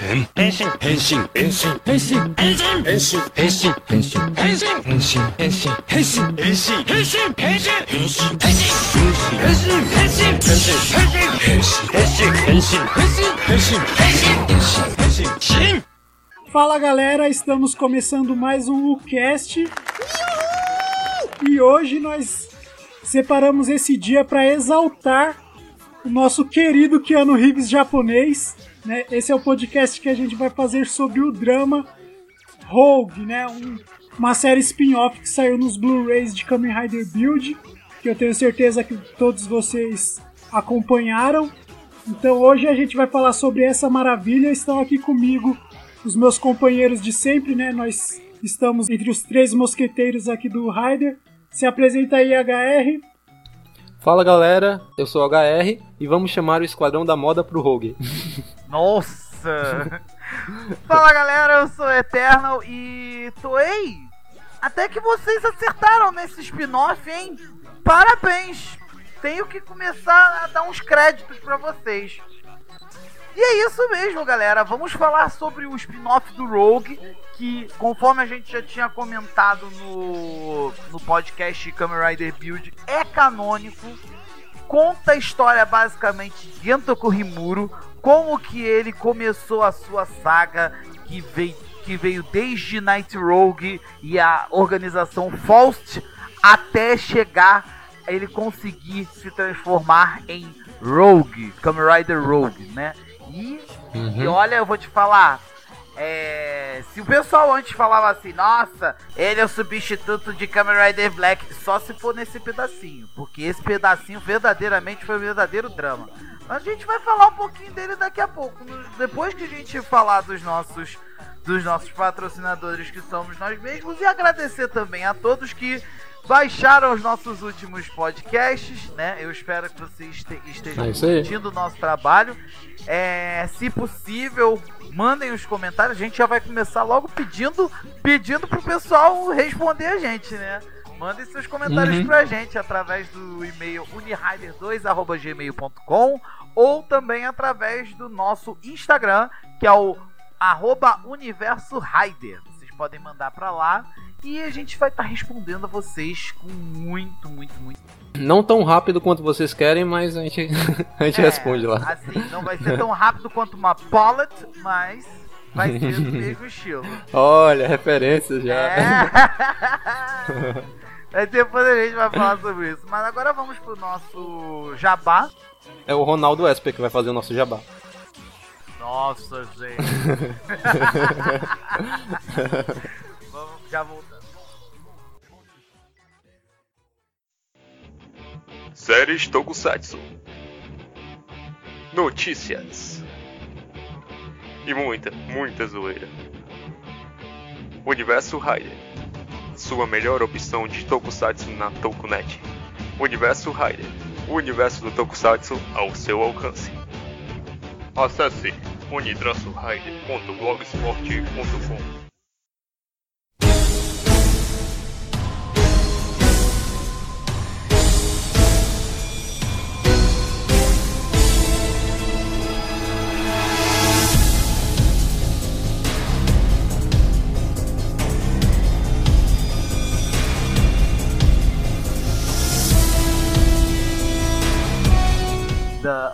変変身変身変身変身変身変身変身変身変身変身変身変身変身変身変身変身変身変身変身変身変身変身変身変身変身変身 Fala galera, estamos começando mais um UCast e hoje nós separamos esse dia para exaltar o nosso querido Keanu Reeves japonês. Né? Esse é o podcast que a gente vai fazer sobre o drama Rogue, né? Um, uma série spin-off que saiu nos Blu-rays de Kamen Rider Build, que eu tenho certeza que todos vocês acompanharam. Então hoje a gente vai falar sobre essa maravilha. Estão aqui comigo os meus companheiros de sempre, né? Nós estamos entre os três mosqueteiros aqui do Rider. Se apresenta aí, HR. Fala galera, eu sou o HR e vamos chamar o Esquadrão da Moda pro Rogue. Nossa! Fala galera, eu sou Eternal e Toei! Até que vocês acertaram nesse spin-off, hein? Parabéns! Tenho que começar a dar uns créditos pra vocês. E é isso mesmo, galera. Vamos falar sobre o spin-off do Rogue, que, conforme a gente já tinha comentado no, no podcast Kamen Rider Build, é canônico. Conta a história basicamente de Gento Rimuro, como que ele começou a sua saga, que veio, que veio desde Night Rogue e a organização Faust, até chegar ele conseguir se transformar em Rogue, Kamen Rider Rogue, né? Uhum. e olha, eu vou te falar. é, se o pessoal antes falava assim, nossa, ele é o substituto de Kamen Rider Black, só se for nesse pedacinho, porque esse pedacinho verdadeiramente foi um verdadeiro drama. A gente vai falar um pouquinho dele daqui a pouco, depois que a gente falar dos nossos dos nossos patrocinadores que somos nós mesmos e agradecer também a todos que baixaram os nossos últimos podcasts, né? Eu espero que vocês este- estejam É curtindo o nosso trabalho. É, se possível, mandem os comentários. A gente já vai começar logo pedindo, pedindo pro pessoal responder a gente, né? Mandem seus comentários Uhum. pra gente através do e-mail unihider2@gmail.com ou também através do nosso Instagram, que é o arroba Universo Rider. Vocês podem mandar pra lá e a gente vai estar respondendo a vocês com muito, muito, muito. Não tão rápido quanto vocês querem, mas a gente, a gente É, responde lá. Assim, não vai ser tão rápido quanto uma Pollet, mas vai ser do mesmo estilo. Olha, referências já. É. Aí depois a gente vai falar sobre isso. Mas agora vamos pro nosso jabá. É o Ronaldo Esper que vai fazer o nosso jabá. Nossa, gente. vamos já voltando. Séries Tokusatsu. Notícias. E muita, muita zoeira. Universo Rider. Sua melhor opção de Tokusatsu na Tokunet. Universo Rider. O universo do Tokusatsu ao seu alcance. Acesse unitransorider.blogsport.com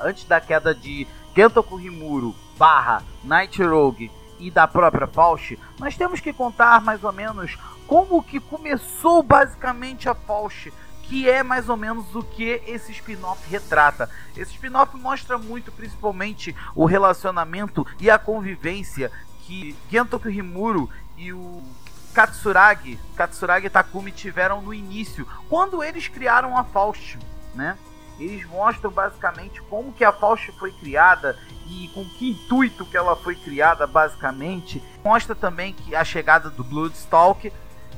antes da queda de Gento Kurimuro barra Night Rogue e da própria Faust, nós temos que contar mais ou menos como que começou basicamente a Faust, que é mais ou menos o que esse spin-off retrata. Esse spin-off mostra muito principalmente o relacionamento e a convivência que Gento Kurimuro e o Katsuragi, Katsuragi Takumi tiveram no início, quando eles criaram a Faust, né? Eles mostram basicamente como que a Faust foi criada e com que intuito que ela foi criada basicamente. Mostra também que a chegada do Bloodstalk,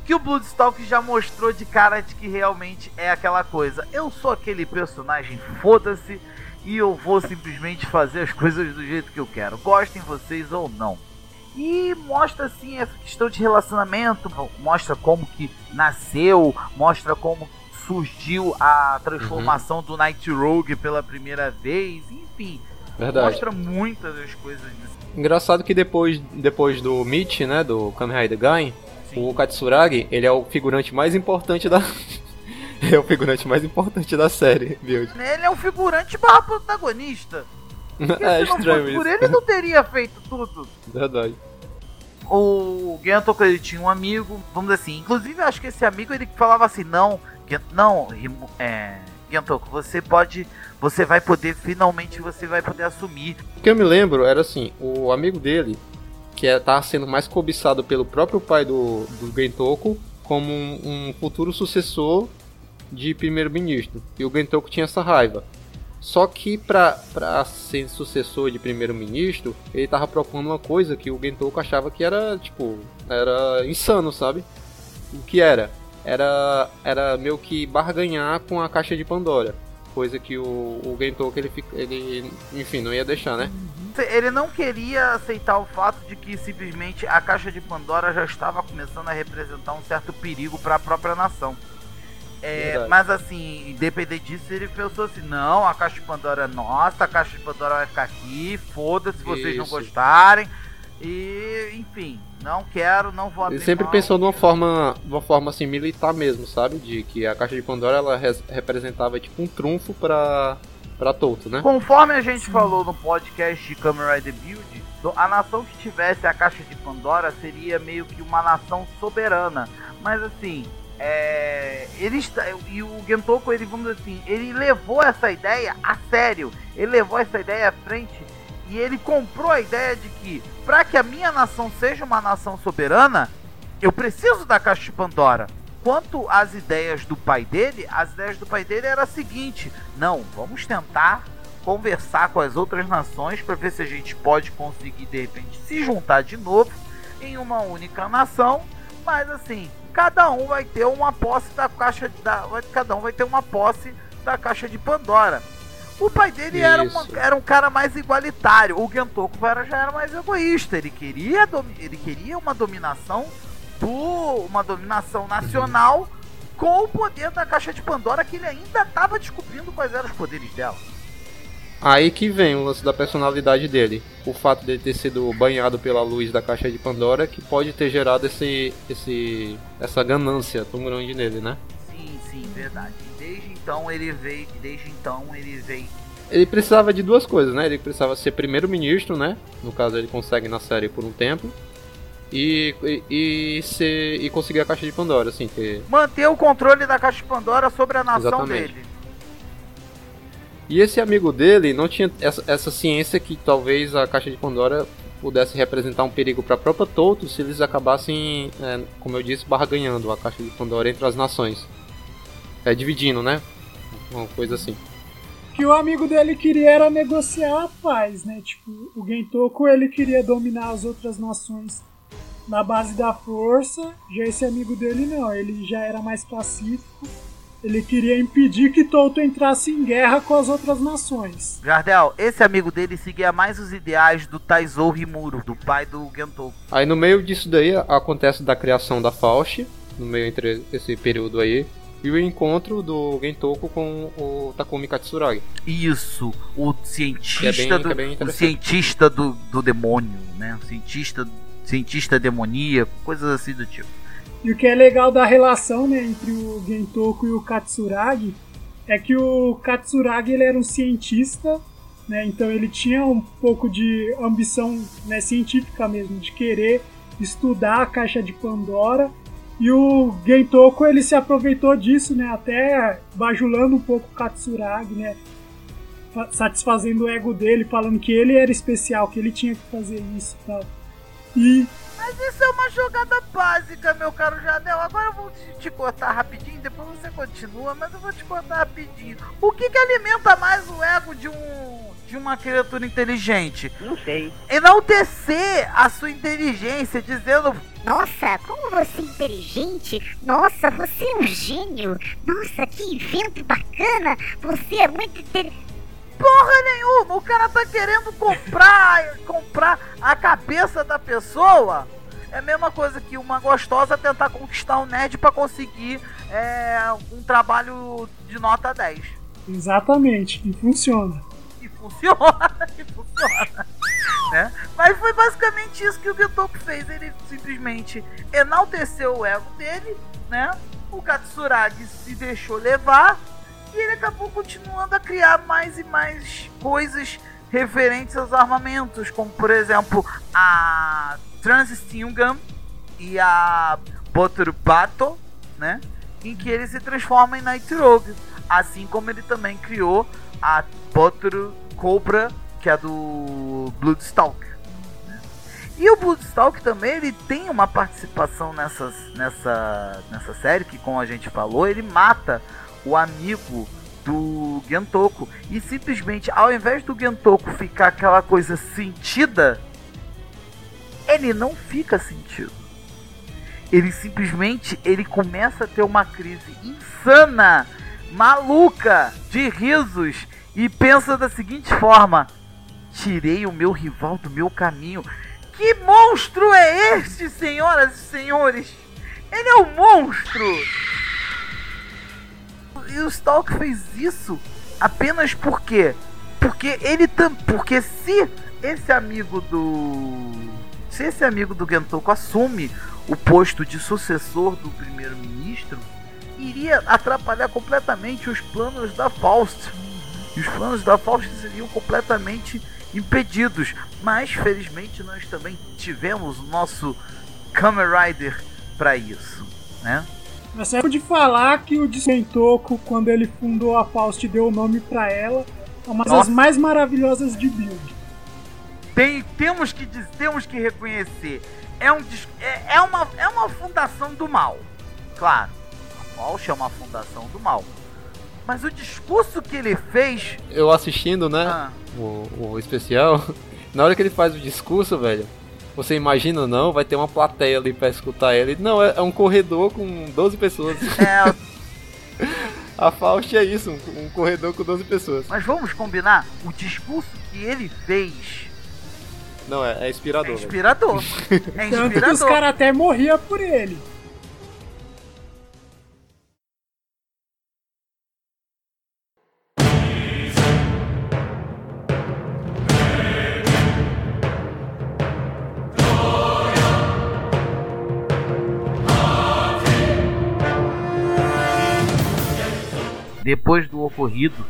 que o Bloodstalk já mostrou de cara de que realmente é aquela coisa. Eu sou aquele personagem, foda-se, e eu vou simplesmente fazer as coisas do jeito que eu quero. Gostem vocês ou não. E mostra assim essa questão de relacionamento, mostra como que nasceu, mostra como surgiu a transformação do Night Rogue pela primeira vez, enfim, Verdade. Mostra muitas das coisas disso. Engraçado que depois, depois do Mitch, né, do Kamen Rider Gain, o Katsuragi, ele é o figurante mais importante da... é o figurante mais importante da série, viu? Ele é um figurante barra protagonista. Porque é se não estranho por ele, não teria feito tudo. Verdade. O Gentoko, ele tinha um amigo, vamos dizer assim, inclusive eu acho que esse amigo, ele falava assim, não, não, é, Gentoko, você pode, você vai poder, finalmente você vai poder assumir. O que eu me lembro era assim, o amigo dele, que é, tá sendo mais cobiçado pelo próprio pai do, do Gentoku, como um, um futuro sucessor de primeiro-ministro. E o Gentoku tinha essa raiva. Só que pra ser sucessor de primeiro-ministro, ele tava propondo uma coisa que o Gentoku achava que era, tipo, era insano, sabe? O que era? Era, era meio que barganhar com a caixa de Pandora. Coisa que o, o Gentoku, ele, fica- ele, enfim, não ia deixar, né? Ele não queria aceitar o fato de que simplesmente a caixa de Pandora já estava começando a representar um certo perigo para a própria nação. É, mas assim, independente disso, ele pensou assim: não, a caixa de Pandora é nossa, a caixa de Pandora vai ficar aqui, foda-se se vocês não Isso. gostarem. E, enfim, não quero, não vou abrir Ele sempre mão. pensou de uma forma, uma forma assim militar mesmo, sabe? De que a caixa de Pandora ela res- representava tipo um trunfo pra para Toto, né? Conforme a gente falou no podcast de Kamen Rider Build, a nação que tivesse a caixa de Pandora seria meio que uma nação soberana. Mas assim, é, ele está, e o Gentoko, ele vamos assim, ele levou essa ideia a sério. Ele levou essa ideia à frente e ele comprou a ideia de que para que a minha nação seja uma nação soberana, eu preciso da caixa de Pandora. Quanto às ideias do pai dele, as ideias do pai dele era a seguinte: não, vamos tentar conversar com as outras nações para ver se a gente pode conseguir de repente se juntar de novo em uma única nação, mas assim, cada um vai ter uma posse da caixa da cada um vai ter uma posse da caixa de Pandora. O pai dele era, uma- era um cara mais igualitário. O Gentoku já era mais egoísta. Ele queria, ele queria uma dominação do, uma dominação nacional com o poder da caixa de Pandora que ele ainda estava descobrindo quais eram os poderes dela. Aí que vem o lance da personalidade dele. O fato dele ter sido banhado pela luz da caixa de Pandora que pode ter gerado esse, esse, essa ganância tão grande nele, né? Sim, sim, verdade. Desde então ele veio, desde então ele veio. Ele precisava de duas coisas, né? Ele precisava ser primeiro-ministro, né? No caso, ele consegue na série por um tempo. E, e, e ser, e conseguir a caixa de Pandora, assim, ter manter o controle da caixa de Pandora sobre a nação Exatamente. dele. E esse amigo dele não tinha essa, essa ciência que talvez a caixa de Pandora pudesse representar um perigo para a própria Toto se eles acabassem, é, como eu disse, barganhando a caixa de Pandora entre as nações. É, dividindo, né? Uma coisa assim. que o amigo dele queria era negociar a paz, né? Tipo, o Gentoku ele queria dominar as outras nações na base da força, já esse amigo dele não, ele já era mais pacífico. Ele queria impedir que Toto entrasse em guerra com as outras nações. Jardel, esse amigo dele seguia mais os ideais do Taizou Rimuro, do pai do Gentoku. Aí no meio disso daí acontece da criação da Faust, no meio entre esse período aí, e o encontro do Gentoku com o Takumi Katsuragi. Isso, o cientista Que é bem- do, é o cientista do, do demônio, né? O cientista, cientista demoníaco, coisas assim do tipo. E o que é legal da relação né, entre o Gentoku e o Katsuragi é que o Katsuragi ele era um cientista, né, então ele tinha um pouco de ambição né, científica mesmo, de querer estudar a caixa de Pandora. E o Gentoku ele se aproveitou disso, né, até bajulando um pouco o Katsuragi, né, fa- satisfazendo o ego dele, falando que ele era especial, que ele tinha que fazer isso e tal. E Mas isso é uma jogada básica, meu caro Jardel. Agora eu vou te, te cortar rapidinho, depois você continua, mas eu vou te cortar rapidinho. O que, que alimenta mais o ego de um de uma criatura inteligente? Não sei. Enaltecer a sua inteligência, dizendo Nossa, como você é inteligente! Nossa, você é um gênio! Nossa, que invento bacana! Você é muito inteligente! porra nenhuma. O cara tá querendo comprar, comprar a cabeça da pessoa. É a mesma coisa que uma gostosa tentar conquistar um nerd pra conseguir é, um trabalho de nota 10. exatamente, e funciona. E funciona, e funciona. Né? Mas foi basicamente isso que o Gentoku fez. Ele simplesmente enalteceu o ego dele, né? O Katsuragi se deixou levar e ele acabou continuando a criar mais e mais coisas referentes aos armamentos, como por exemplo a Gun e a Boturupato, né? Em que ele se transforma em Night Rogue, assim como ele também criou a Boturu Cobra, que é do Bloodstalk. Né? E o Bloodstalk também ele tem uma participação nessas, nessa, nessa série que, como a gente falou, ele mata o amigo do Gentoku. E simplesmente, ao invés do Gentoku ficar aquela coisa sentida, ele não fica sentido. Ele simplesmente ele começa a ter uma crise insana, maluca, de risos e pensa da seguinte forma: tirei o meu rival do meu caminho. Que monstro é este, senhoras e senhores? Ele é um monstro! E o Stalk fez isso apenas porque porque ele tam, porque se esse amigo do se esse amigo do Gentoku assume o posto de sucessor do primeiro-ministro, iria atrapalhar completamente os planos da Faust. E os planos da Faust seriam completamente impedidos. Mas felizmente nós também tivemos o nosso Kamen Rider para isso, né? Mas é de falar que o Desmentoco, quando ele fundou a Faust, deu o nome para ela, é uma das mais maravilhosas de build. Tem, temos, que, temos que reconhecer, é, um, é, é, uma, é uma fundação do mal. Claro, a Faust é uma fundação do mal. Mas o discurso que ele fez. Eu assistindo, né? Ah. O, o especial. Na hora que ele faz o discurso, velho, você imagina não, vai ter uma plateia ali pra escutar ele. Não, é, é um corredor com 12 pessoas. É. A Faust é isso, um, um, corredor com 12 pessoas. Mas vamos combinar? O discurso que ele fez. Não, é, é inspirador. É inspirador. é inspirador. Tanto que os caras até morriam por ele. depois do ocorrido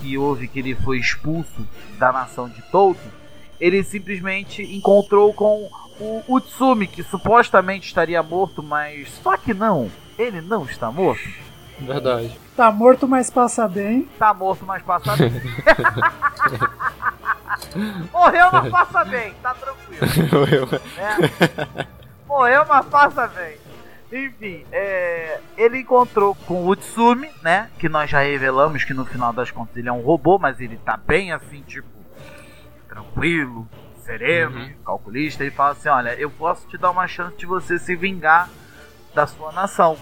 que houve que ele foi expulso da nação de Touto, ele simplesmente encontrou com o Utsumi, que supostamente estaria morto, mas só que não, ele não está morto. Verdade. Tá morto, mas passa bem. Tá morto, mas passa bem. Morreu, mas passa bem, tá tranquilo. Morreu. É. Morreu, mas passa bem. Enfim, é, ele encontrou com o Utsumi, né? Que nós já revelamos que no final das contas ele é um robô, mas ele tá bem assim, tipo, tranquilo, sereno, uhum. calculista. Ele fala assim: Olha, eu posso te dar uma chance de você se vingar da sua nação.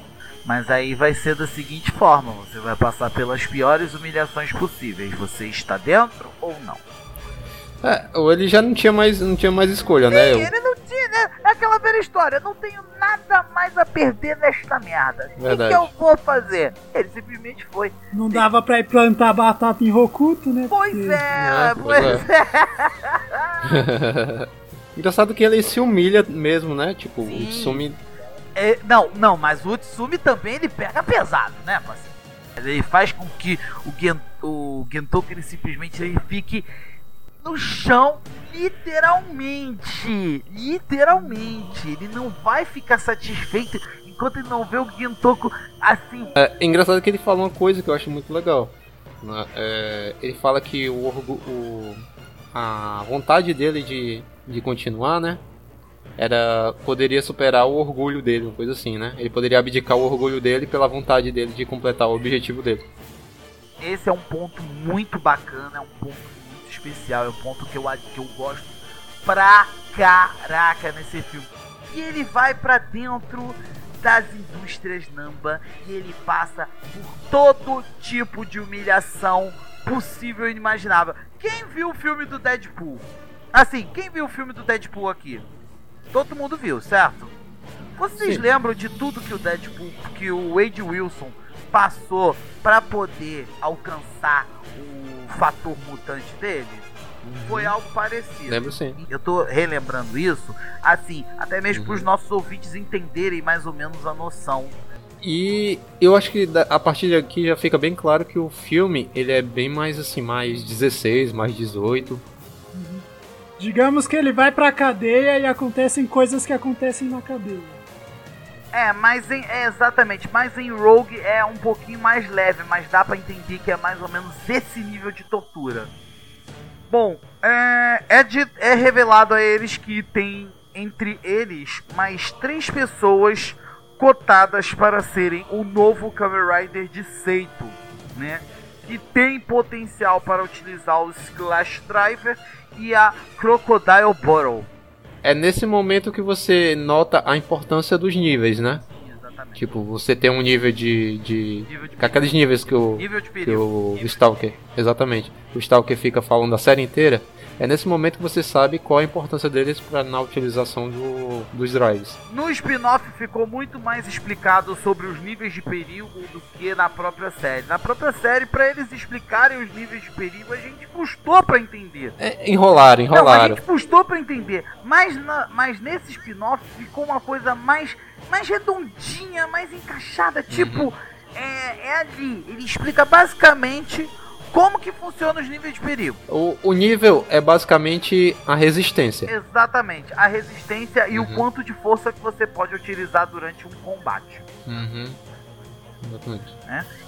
Mas aí vai ser da seguinte forma: você vai passar pelas piores humilhações possíveis. Você está dentro ou não? É, ou ele já não tinha mais, não tinha mais escolha, né? Sim, né? Ele não né? É aquela velha história, não tenho nada mais a perder nesta merda. O que, que, eu vou fazer? Ele simplesmente foi. Não dava pra ir plantar batata em Rokuto, né? Pois Porque... é, pois, pois é. é. Engraçado que ele se humilha mesmo, né? Tipo, Sim. o Tsumi. É, não, não, mas o Tsumi também ele pega pesado, né, parceiro? Ele faz com que o, Gen, o Gentoku ele simplesmente ele fique no chão, literalmente. Literalmente. Ele não vai ficar satisfeito enquanto ele não vê o Gintoku assim. É, é engraçado que ele fala uma coisa que eu acho muito legal. Né? É, ele fala que o, o, a vontade dele de, de continuar, né? Era. poderia superar o orgulho dele, uma coisa assim, né? Ele poderia abdicar o orgulho dele pela vontade dele de completar o objetivo dele. Esse é um ponto muito bacana, é um ponto especial, é um ponto que eu, que eu gosto pra caraca nesse filme. E ele vai para dentro das indústrias Namba e ele passa por todo tipo de humilhação possível e inimaginável. Quem viu o filme do Deadpool? Assim, quem viu o filme do Deadpool aqui? Todo mundo viu, certo? Vocês Sim. lembram de tudo que o Deadpool, que o Wade Wilson passou para poder alcançar o fator mutante dele? Foi algo parecido. Lembro sim. Eu tô relembrando isso, assim, até mesmo Uhum. para os nossos ouvintes entenderem mais ou menos a noção. E eu acho que a partir daqui já fica bem claro que o filme ele é bem mais assim, mais 16, mais 18. Digamos que ele vai pra cadeia e acontecem coisas que acontecem na cadeia. É, mas em, é exatamente, mas em Rogue é um pouquinho mais leve, mas dá pra entender que é mais ou menos esse nível de tortura. Bom, é, é, de- é revelado a eles que tem entre eles mais três pessoas cotadas para serem o novo Kamen Rider de Seito, né? Que tem potencial para utilizar o Splash Driver e a Crocodile Bottle. É nesse momento que você nota a importância dos níveis, né? Exatamente. Tipo, você tem um nível de. de Nível de aqueles níveis que o, Nível de que o Nível. Stalker. Exatamente. O Stalker fica falando a série inteira. É nesse momento que você sabe qual a importância deles pra, na utilização do, dos drives. No spin-off ficou muito mais explicado sobre os níveis de perigo do que na própria série. Na própria série, pra eles explicarem os níveis de perigo, a gente custou pra entender. É, enrolaram, Não, a enrolaram. gente custou pra entender. Mas, na- mas nesse spin-off ficou uma coisa mais, mais redondinha, mais encaixada. Tipo, é, é ali. Ele explica basicamente como que funciona os níveis de perigo. O, o nível é basicamente a resistência. Exatamente. A resistência e o Uhum. quanto de força que você pode utilizar durante um combate. Uhum. Exatamente.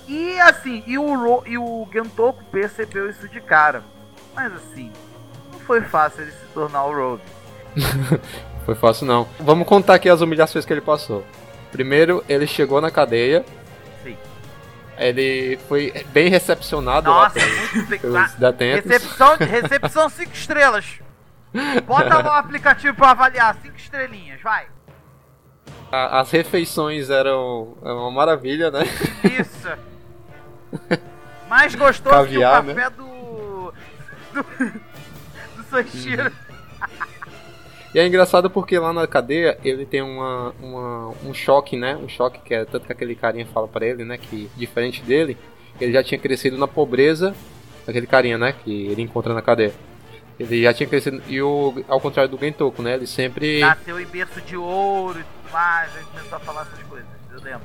E assim, e o, Ro, e o Gentoku percebeu isso de cara. Mas assim, não foi fácil ele se tornar o Rogue. Foi fácil não. Vamos contar aqui as humilhações que ele passou. Primeiro, ele chegou na cadeia. Ele foi bem recepcionado lá Nossa, muito bem. pelos detentos. Recepção, recepção 5 estrelas. Bota lá o aplicativo pra avaliar, 5 estrelinhas, vai. A- As refeições eram eram uma maravilha, né? Isso. Mais gostoso Caviar, que o café do. do. do Sanchiro. E é engraçado porque lá na cadeia ele tem uma, uma- um choque, né? Um choque que é tanto que aquele carinha fala pra ele, né? Que diferente dele, ele já tinha crescido na pobreza. Aquele carinha, né? Que ele encontra na cadeia. Ele já tinha crescido. E o, ao contrário do Gentoku, né? Ele sempre. Nasceu em berço de ouro e tudo mais. A gente começou a falar essas coisas, eu lembro.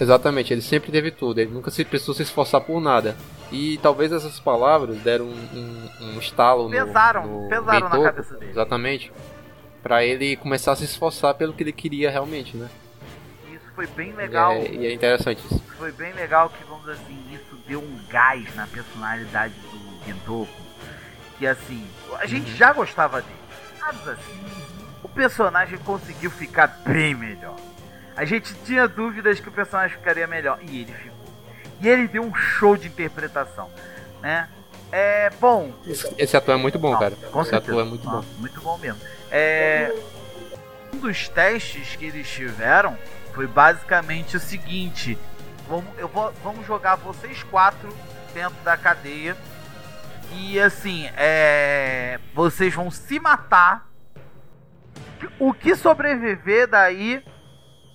Exatamente, ele sempre teve tudo, ele nunca se precisou se esforçar por nada. E talvez essas palavras deram um, um, um estalo Pesaram, no, no pesaram na cabeça dele. Exatamente. Pra ele começar a se esforçar pelo que ele queria realmente, né? Isso foi bem legal. é, e é interessante isso. Foi bem legal que, vamos assim, isso deu um gás na personalidade do Gentoku. Que assim, a gente já gostava dele. Mas assim, o personagem conseguiu ficar bem melhor. A gente tinha dúvidas que o personagem ficaria melhor. E ele ficou. E ele deu um show de interpretação. Né? É bom. Esse, esse ator é muito bom, Não, cara. Com esse certeza. ator é muito Não, bom. Muito bom mesmo. É, um dos testes que eles tiveram foi basicamente o seguinte: vamos, eu vou, vamos jogar vocês quatro dentro da cadeia. E assim, é, vocês vão se matar. O que sobreviver daí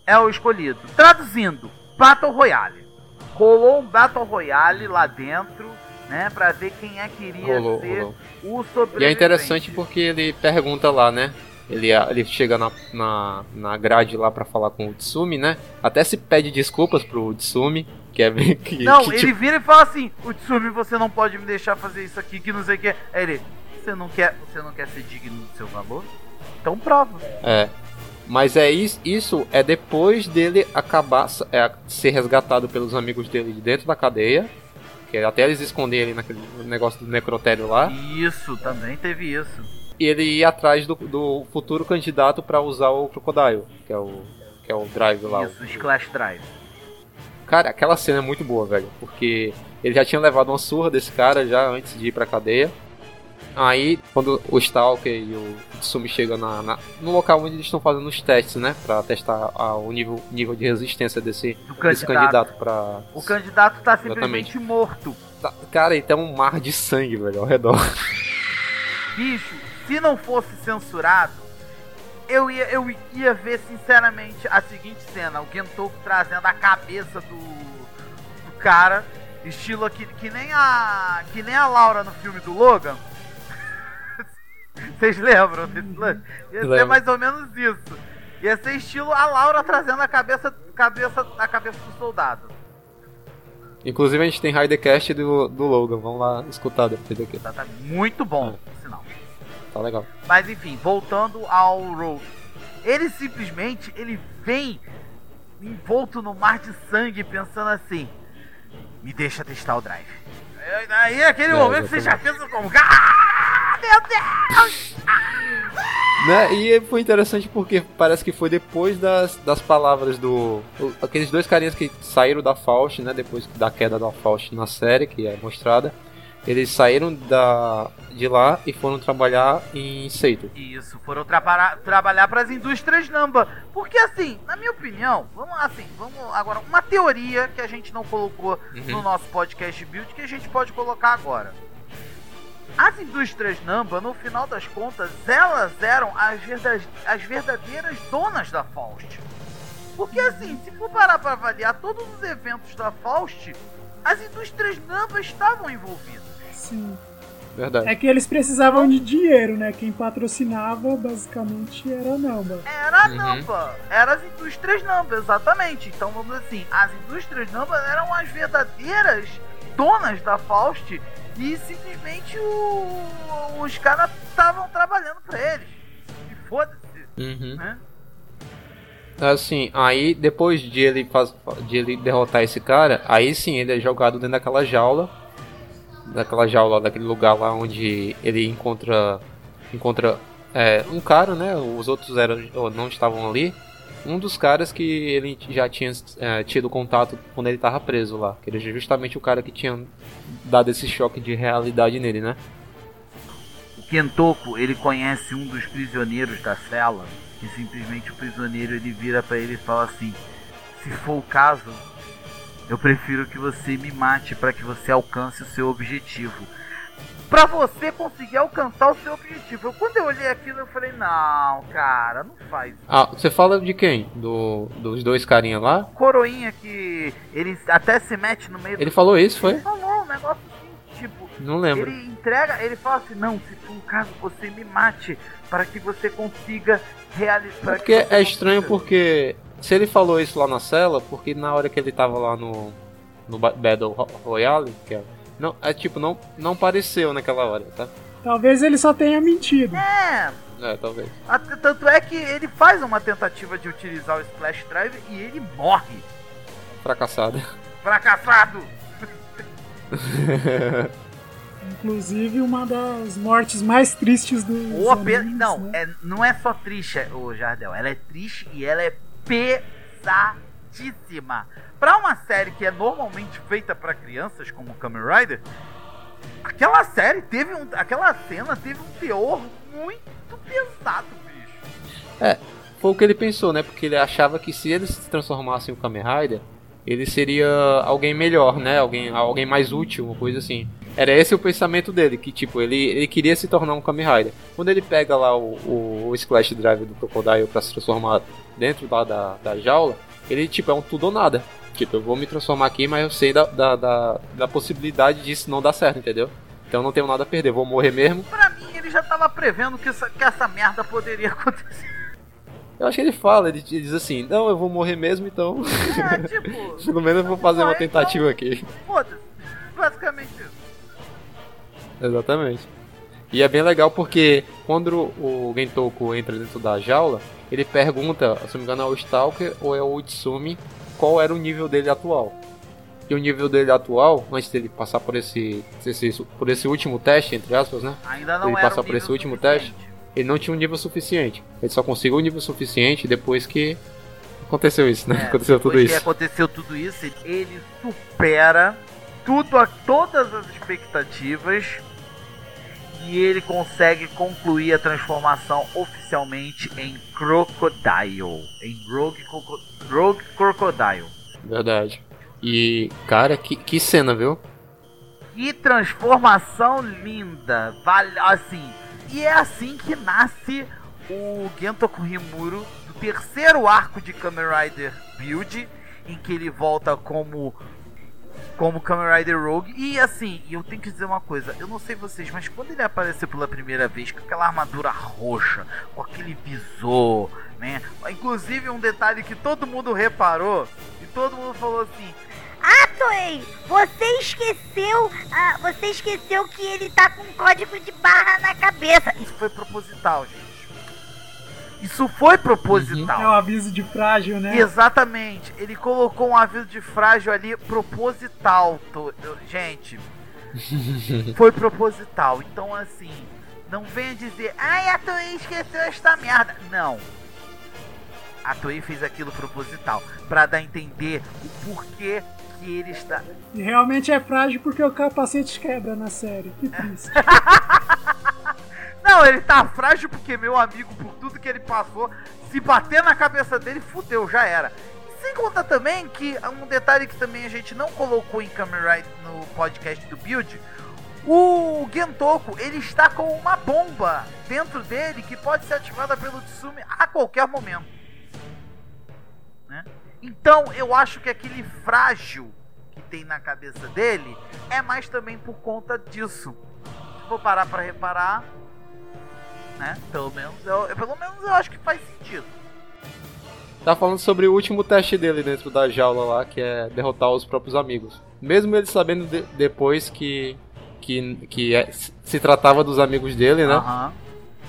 é o escolhido. Traduzindo, Battle Royale. Rolou um Battle Royale lá dentro, né? Pra ver quem é que iria Rolou, ser rolou. o sobrevivente. E é interessante porque ele pergunta lá, né? Ele, ele chega na, na, na grade lá pra falar com o Tsumi, né? Até se pede desculpas pro Tsumi, que é bem que, Não, que, ele tipo, vira e fala assim: O Tsumi, você não pode me deixar fazer isso aqui, que não sei o que. Aí ele, você não quer, você não quer ser digno do seu valor? Então prova. É. Mas é isso, isso é depois dele acabar é, ser resgatado pelos amigos dele de dentro da cadeia. Que até eles esconderem ele naquele negócio do necrotério lá. Isso, também teve isso. E ele ir atrás do, do futuro candidato pra usar o Crocodile, que é o, que é o drive lá. Isso, o Splash Drive. Cara, aquela cena é muito boa, velho. Porque ele já tinha levado uma surra desse cara já antes de ir pra cadeia. Aí, quando o Stalker e o Tsumi chegam na, na- no local onde eles estão fazendo os testes, né? Pra testar a- o nível, nível de resistência desse, Do desse candidato. candidato pra. O candidato tá Exatamente. simplesmente morto. Tá- Cara, e tem um mar de sangue, velho, ao redor. Bicho, se não fosse censurado, eu ia, eu ia ver sinceramente a seguinte cena: o Gentoku trazendo a cabeça do, cara, estilo aqui, que nem a. que nem a Laura no filme do Logan. Vocês lembram? Ia ser mais ou menos isso. Ia ser estilo a Laura trazendo a cabeça, cabeça, a cabeça do soldado. Inclusive a gente tem Ridercast do, do Logan, vamos lá escutar depois daqui. Tá, tá muito bom, por sinal. Tá legal. Mas enfim, voltando ao Rogue. Ele simplesmente, ele vem envolto no mar de sangue pensando assim, me deixa testar o drive. Aí- é aquele É, momento que você já pensa como, ah, meu Deus! Né? E foi interessante porque parece que foi depois das, das palavras do. Aqueles dois carinhas que saíram da Faust, né? Depois da queda da Faust na série, que é mostrada. Eles saíram da, de lá e foram trabalhar em Seito. Isso, foram trabalhar para as indústrias Namba. Porque assim, na minha opinião, vamos assim, vamos agora, uma teoria que a gente não colocou no nosso podcast build que a gente pode colocar agora. As indústrias Namba, no final das contas, elas eram as, as verdadeiras donas da Faust. Porque assim, se for parar para avaliar todos os eventos da Faust, as indústrias Namba estavam envolvidas. Sim. Verdade. É que eles precisavam de dinheiro, né? Quem patrocinava basicamente era a Namba. Era a Uhum. Namba, eram as indústrias Namba, exatamente. Então vamos dizer assim, as indústrias Namba eram as verdadeiras donas da Faust e simplesmente o- os caras estavam trabalhando pra eles. E foda-se, Uhum. né? Assim, aí depois de ele, faz, de ele derrotar esse cara, aí sim ele é jogado dentro daquela jaula. Daquela jaula, daquele lugar lá onde ele encontra. Encontra é, um cara, né? Os outros eram, ou não estavam ali. Um dos caras que ele já tinha é, tido contato quando ele estava preso lá. Que é justamente o cara que tinha dado esse choque de realidade nele, né? O Kentoko, ele conhece um dos prisioneiros da cela e simplesmente o prisioneiro ele vira pra ele e fala assim: "Se for o caso, eu prefiro que você me mate para que você alcance o seu objetivo." Pra você conseguir alcançar o seu objetivo. Eu, quando eu olhei aquilo, eu falei: "Não, cara, não faz isso." Ah, você fala de quem? Do, dos dois carinha lá? Coroinha que ele até se mete no meio Ele falou isso, foi? Ele falou um negócio assim, tipo, Não lembro. Ele entrega, ele fala assim, não, se for um caso, você me mate para que você consiga realizar. Porque é estranho porque se ele falou isso lá na cela, porque na hora que ele tava lá no no Ba- Battle Ro- Royale, que é, não, é tipo não não pareceu naquela hora, tá? Talvez ele só tenha mentido. É, É, talvez. até- tanto é que ele faz uma tentativa de utilizar o Splash Drive e ele morre. Fracassado. Fracassado! Inclusive uma das mortes mais tristes do. Não, né? é, não é só triste, o Jardel. Ela é triste e ela é pesadíssima. Pra uma série que é normalmente feita pra crianças, como Kamen Rider, aquela série teve um. Aquela cena teve um teor muito pesado, bicho. Foi o que ele pensou, né? Porque ele achava que se ele se transformasse em um Kamen Rider, ele seria alguém melhor, né? Alguém, alguém mais útil, uma coisa assim. Era esse o pensamento dele, que tipo, ele, ele queria se tornar um Kamen Rider. Quando ele pega lá o, o, o Splash Drive do Crocodile pra se transformar dentro lá da, da jaula, ele tipo, é um tudo ou nada. Tipo, eu vou me transformar aqui, mas eu sei da, da, da, da possibilidade disso não dar certo, entendeu? Então não tenho nada a perder, vou morrer mesmo. Pra mim, ele já tava prevendo que essa, que essa merda poderia acontecer. Eu acho que ele fala, ele diz assim, não, eu vou morrer mesmo, então É, tipo, pelo menos eu vou fazer uma Morrer, tentativa aqui. foda-se. Basicamente isso. Exatamente. E é bem legal porque quando o Gentoku entra dentro da jaula, ele pergunta, se não me engano, ao Stalker ou é o Utsumi, qual era o nível dele atual. E o nível dele atual, antes dele passar por esse, esse- por esse último teste, entre aspas, né? Ainda não Ele era passa um por esse último suficiente. Ele não tinha um nível suficiente. Ele só conseguiu um nível suficiente depois que aconteceu isso, né? É, aconteceu tudo depois que isso. aconteceu tudo isso, ele supera tudo a todas as expectativas e ele consegue concluir a transformação oficialmente em Crocodile, em Rogue, Rogue Crocodile. Verdade. E, cara, que, que cena, viu? Que transformação linda, vale assim. E é assim que nasce o Gentoku Himuro do terceiro arco de Kamen Rider Build, em que ele volta como como Kamen Rider Rogue. E assim, eu tenho que dizer uma coisa, eu não sei vocês, mas quando ele apareceu pela primeira vez com aquela armadura roxa, com aquele visor, né? Inclusive um detalhe que todo mundo reparou e todo mundo falou assim: Ah, Toei, você esqueceu. Ah, você esqueceu que ele tá com um código de barra na cabeça. isso foi proposital, gente. Isso foi proposital. É um aviso de frágil, né? Exatamente. Ele colocou um aviso de frágil ali proposital. to- Gente, foi proposital. Então, assim, não venha dizer, ai, a Toei esqueceu esta merda. Não. A Toei fez aquilo proposital. Pra dar a entender o porquê que ele está. E realmente é frágil porque o capacete quebra na série. Que triste. Não, ele tá frágil porque meu amigo, por tudo que ele passou, se bater na cabeça dele, fudeu, já era. Sem contar também que um detalhe que também a gente não colocou em Rider no podcast do Build, o Gentoku, ele está com uma bomba dentro dele que pode ser ativada pelo Tsumi a qualquer momento. Né? Então, eu acho que aquele frágil que tem na cabeça dele é mais também por conta disso. Se for parar pra reparar, né? Pelo menos, eu, pelo menos eu acho que faz sentido. Tá falando sobre o último teste dele dentro da jaula lá, que é derrotar os próprios amigos. Mesmo ele sabendo de- depois que que, que é- se tratava dos amigos dele, né? Aham.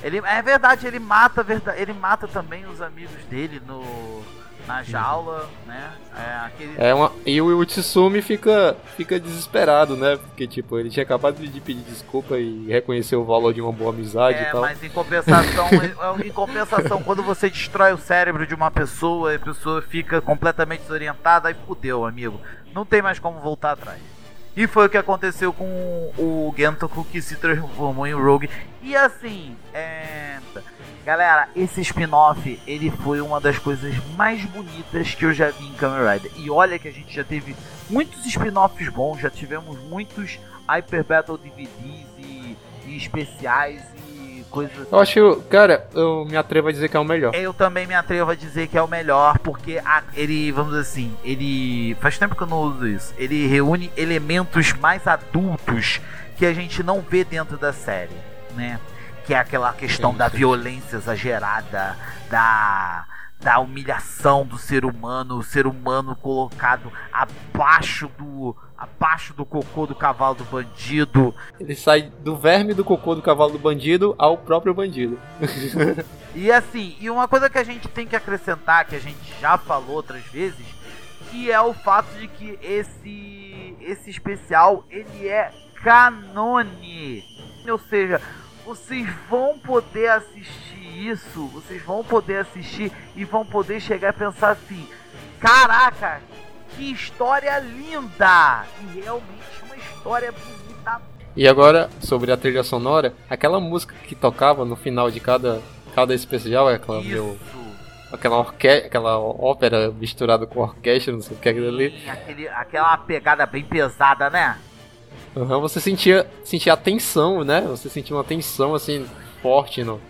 Ele, é verdade, ele mata, ele mata também os amigos dele no na jaula, né? É aquele É uma, e o, Tsumi fica, fica desesperado, né? Porque, tipo, ele tinha acabado de pedir desculpa e reconhecer o valor de uma boa amizade e É, tal. mas em compensação, em compensação, quando você destrói o cérebro de uma pessoa, a pessoa fica completamente desorientada, aí fudeu, amigo. Não tem mais como voltar atrás. E foi o que aconteceu com o Gentoku que se transformou em Rogue. E assim, é... Galera, esse spin-off, ele foi uma das coisas mais bonitas que eu já vi em Kamen Rider. E olha que a gente já teve muitos spin-offs bons, já tivemos muitos Hyper Battle DVDs e, e especiais e coisas assim. Eu acho, cara, eu me atrevo a dizer que é o melhor. Eu também me atrevo a dizer que é o melhor, porque a- ele, vamos dizer assim, ele. Faz tempo que eu não uso isso. Ele reúne elementos mais adultos que a gente não vê dentro da série, né? Que é aquela questão da violência exagerada, da. Da humilhação do ser humano, o ser humano colocado abaixo do. abaixo do cocô do cavalo do bandido. Ele sai do verme do cocô do cavalo do bandido ao próprio bandido. E assim, e uma coisa que a gente tem que acrescentar, que a gente já falou outras vezes, que é o fato de que esse esse especial ele é canone. Ou seja, vocês vão poder assistir isso, vocês vão poder assistir e vão poder chegar a pensar assim: caraca, que história linda! E realmente uma história bonita E agora, sobre a trilha sonora, aquela música que tocava no final de cada, cada especial, é aquela, meu, aquela, orque aquela ópera misturada com orquestra, não sei o que é aquilo ali. Aquele, aquela pegada bem pesada, né? Uhum, você sentia, sentia a tensão, né? Você sentia uma tensão assim forte no.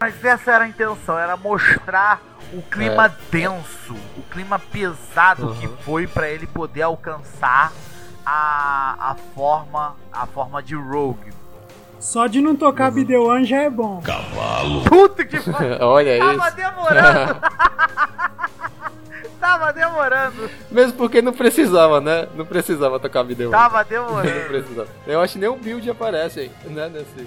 Mas essa era a intenção, era mostrar o clima denso, o clima pesado Uhum. que foi pra ele poder alcançar a, a forma a forma de Rogue. Só de não tocar Bidewan já é bom. Puta que pariu! Olha Tava isso. demorando! Tava demorando! Mesmo porque não precisava, né? Não precisava tocar vídeo. Tava Não demorando! precisava. Eu acho que nem o build aparece aí, né? Nesse.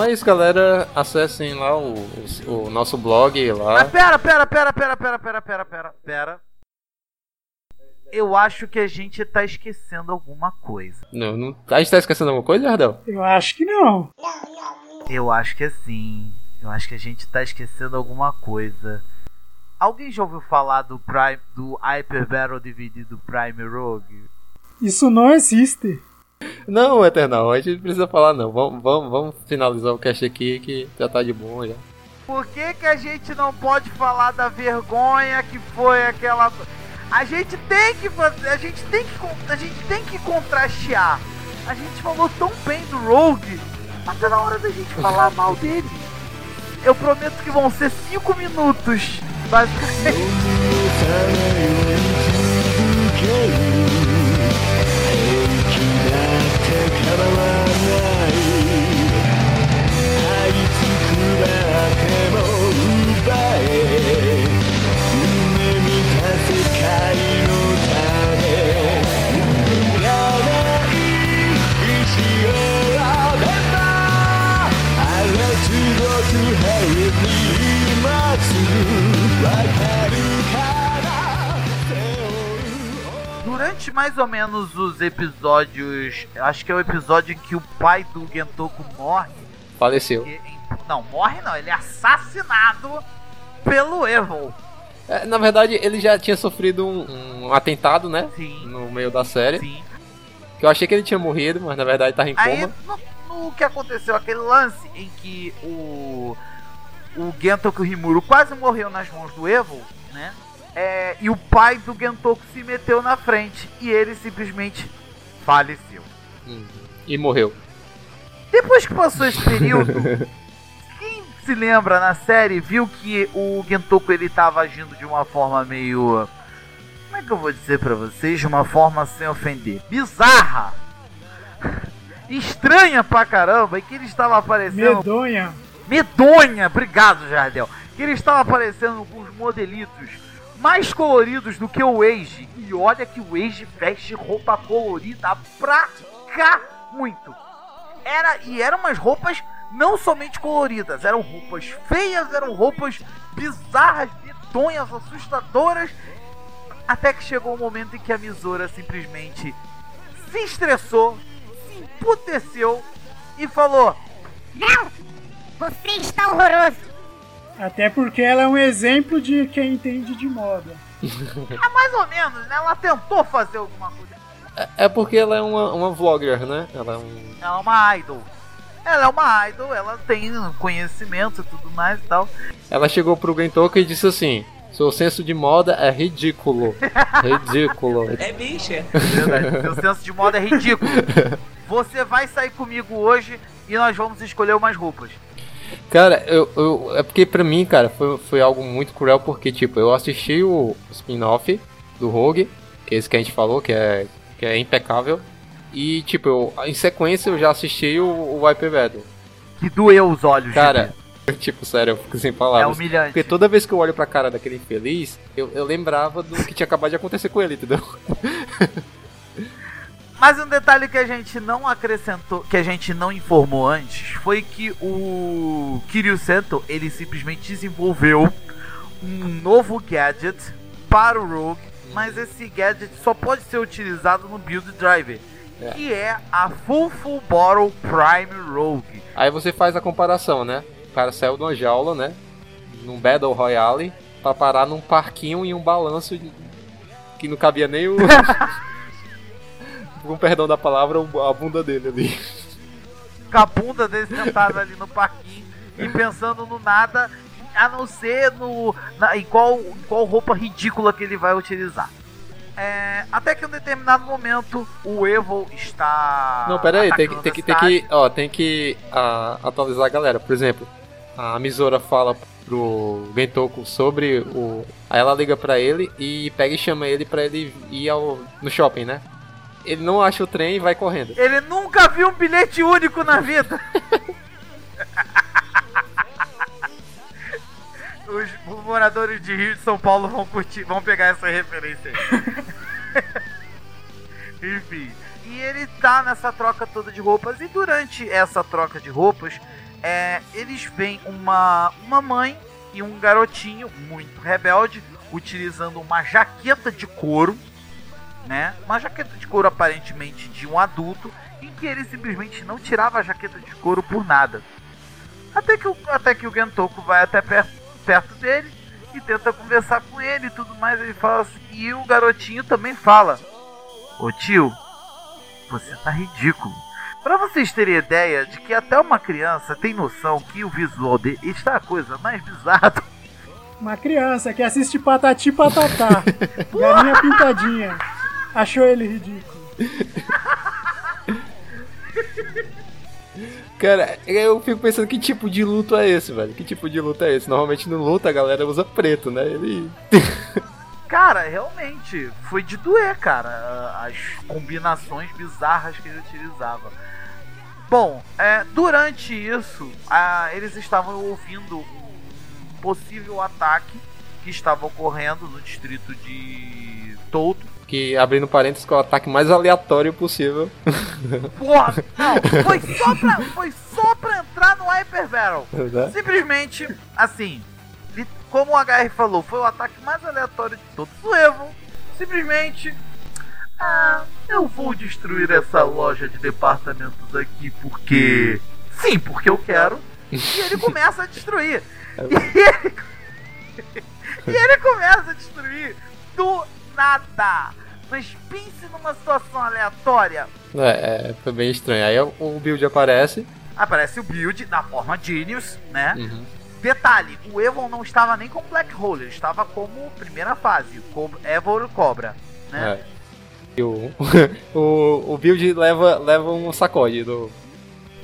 Então é isso, galera. Acessem lá o, o, o nosso blog lá. Mas pera, pera, pera, pera, pera, pera, pera, pera, pera. Eu acho que a gente tá esquecendo alguma coisa. Não, não... A gente tá esquecendo alguma coisa, Jardel? Eu acho que não. Eu acho que é sim. Eu acho que a gente tá esquecendo alguma coisa. Alguém já ouviu falar do Prime do Hyper Battle DVD do Prime Rogue? Isso não existe. Não, Eternal, a gente não precisa falar não. Vamos, vamos, vamos finalizar o cast aqui que já tá de bom já. Por que, que a gente não pode falar da vergonha que foi aquela. A gente tem que fazer. A gente tem que. A gente tem que contrastear. A gente falou tão bem do Rogue, mas tá na hora da gente falar mal dele. Eu prometo que vão ser 5 minutos. Basicamente. Durante mais ou menos os episódios. Acho que é o episódio em que o pai do Gentoku morre. Faleceu. que- não, morre não, ele é assassinado pelo Evil. É, na verdade, ele já tinha sofrido um, um atentado, né? Sim. No meio da série. Sim. Que eu achei que ele tinha morrido, mas na verdade tava em Aí, coma. no, no que aconteceu, aquele lance em que o. O Gentoku Rimuru quase morreu nas mãos do Evil, né? É, e o pai do Gentoku se meteu na frente e ele simplesmente faleceu. Hum. E morreu. Depois que passou esse período, quem se lembra na série viu que o Gentoku ele tava agindo de uma forma meio. Como é que eu vou dizer pra vocês? De uma forma sem ofender. Bizarra! Estranha pra caramba, e que ele estava aparecendo. Medonha. Medonha! Obrigado, Jardel! Que ele estava aparecendo com os modelitos mais coloridos do que o Age. E olha que o Age veste roupa colorida pra cá muito. Era, e eram umas roupas não somente coloridas, eram roupas feias, eram roupas bizarras, medonhas, assustadoras. Até que chegou o momento em que a Misora simplesmente se estressou, se emputeceu e falou: Não! Você está horroroso! Até porque ela é um exemplo de quem entende de moda. É mais ou menos, né? Ela tentou fazer alguma coisa. É, é porque ela é uma, uma vlogger, né? Ela é um. Ela é uma idol. Ela é uma idol, ela tem conhecimento e tudo mais e tal. Ela chegou pro Gentoku e disse assim: Seu senso de moda é ridículo. ridículo. Verdade, Seu senso de moda é ridículo. Você vai sair comigo hoje e nós vamos escolher umas roupas. Cara, eu, eu- é porque pra mim, cara, foi, foi algo muito cruel, porque, tipo, eu assisti o spin-off do Rogue, que é esse que a gente falou, que é, que é impecável, e, tipo, eu, em sequência eu já assisti o, o Wipe Battle. Que doeu os olhos. Cara, tipo, sério, eu fico sem é palavras. humilhante. Porque toda vez que eu olho pra cara daquele infeliz, eu, eu lembrava do que tinha acabado de acontecer com ele, entendeu? Mas um detalhe que a gente não acrescentou, que a gente não informou antes, foi que o Kiryu Sento, ele simplesmente desenvolveu um novo gadget para o Rogue, mas esse gadget só pode ser utilizado no Build Driver, É. que é a Full Full Bottle Prime Rogue. Aí você faz a comparação, né? O cara saiu de uma jaula, né? Num Battle Royale, pra parar num parquinho e um balanço que não cabia nem o. Com perdão da palavra, a bunda dele ali. Com a bunda dele sentada ali no parquinho e pensando no nada, a não ser no, na, em, qual, em qual roupa ridícula que ele vai utilizar. É, até que em um determinado momento o Evo está. Não, pera aí, tem que, tem a que, tem que, ó, tem que ah, atualizar a galera. Por exemplo, a Misora fala pro Gentoku sobre o. Aí ela liga pra ele e pega e chama ele pra ele ir ao, no shopping, né? Ele não acha o trem e vai correndo. Ele nunca viu um bilhete único na vida. Os moradores de Rio de São Paulo vão curtir, vão pegar essa referência aí. Enfim. E ele tá nessa troca toda de roupas. E durante essa troca de roupas, é, eles veem uma, uma mãe e um garotinho muito rebelde utilizando uma jaqueta de couro né? Uma jaqueta de couro aparentemente de um adulto, em que ele simplesmente não tirava a jaqueta de couro por nada. Até que o, até que o Gentoku vai até perto, perto dele e tenta conversar com ele e tudo mais. Ele fala assim, e o garotinho também fala: Ô tio, você tá ridículo. Pra vocês terem ideia de que até uma criança tem noção que o visual dele está a coisa mais bizarra. do- Uma criança que assiste Patati Patatá, galinha pintadinha, achou ele ridículo. Cara, eu fico pensando que tipo de luto é esse, velho? Que tipo de luto é esse? Normalmente no luto a galera usa preto, né? Ele. Cara, realmente, foi de doer, cara, as combinações bizarras que ele utilizava. Bom, é, durante isso, ah, eles estavam ouvindo um possível ataque que estava ocorrendo no distrito de Touto. Que, abrindo parênteses, que é o ataque mais aleatório possível. Porra, não, foi só pra, foi só pra entrar no Hyper Battle. né? Simplesmente, assim, como o HR falou, foi o ataque mais aleatório de todos o Evo. Simplesmente, ah, eu vou destruir essa loja de departamentos aqui porque. Sim, porque eu quero. E ele começa a destruir. E ele, e ele começa a destruir do nada. Mas pense numa situação aleatória. É, é, foi bem estranho. Aí o- o build aparece. Aparece o build na forma Genius, né? Uhum. Detalhe, o Evil não estava nem como Black Hole, ele estava como primeira fase, como Evil Cobra, né? É. E o, o, o build leva, leva um sacode do.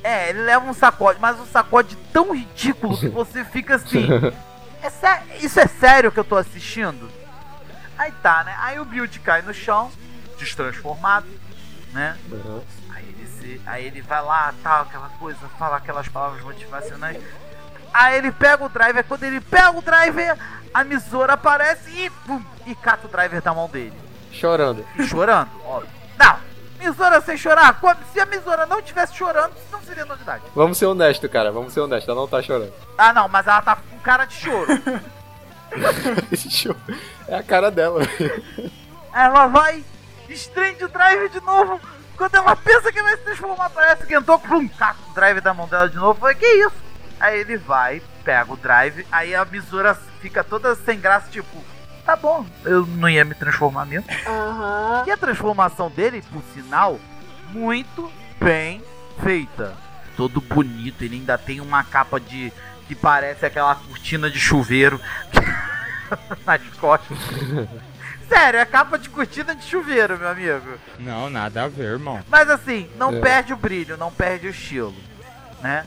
É. ele leva um sacode, mas um sacode tão ridículo que você fica assim. é sé- isso é sério que eu tô assistindo? Aí tá, né? Aí o build cai no chão, destransformado, né? Uhum. Aí ele, se, aí ele vai lá, tal, aquela coisa, fala aquelas palavras motivacionais. Aí ele pega o driver, quando ele pega o driver, a Misora aparece e, pum, e cata o driver da mão dele. Chorando. Chorando, óbvio. Não, Misora sem chorar, se a Misora não tivesse chorando, isso não seria novidade. Vamos ser honestos, cara. Vamos ser honestos. Ela não tá chorando. Ah não, mas ela tá com cara de choro. É a cara dela. ela vai, estende o drive de novo. Quando ela pensa que vai se transformar, parece que entrou com um cata o drive da mão dela de novo. Foi que isso? Aí ele vai, pega o drive, aí a Misora fica toda sem graça, tipo, tá bom, eu não ia me transformar mesmo. E a transformação dele, por sinal, muito bem feita. Todo bonito, ele ainda tem uma capa de. Que parece aquela cortina de chuveiro nas costas. Sério, é capa de cortina de chuveiro, meu amigo. Não, nada a ver, irmão. Mas assim, não É. perde o brilho, não perde o estilo, né?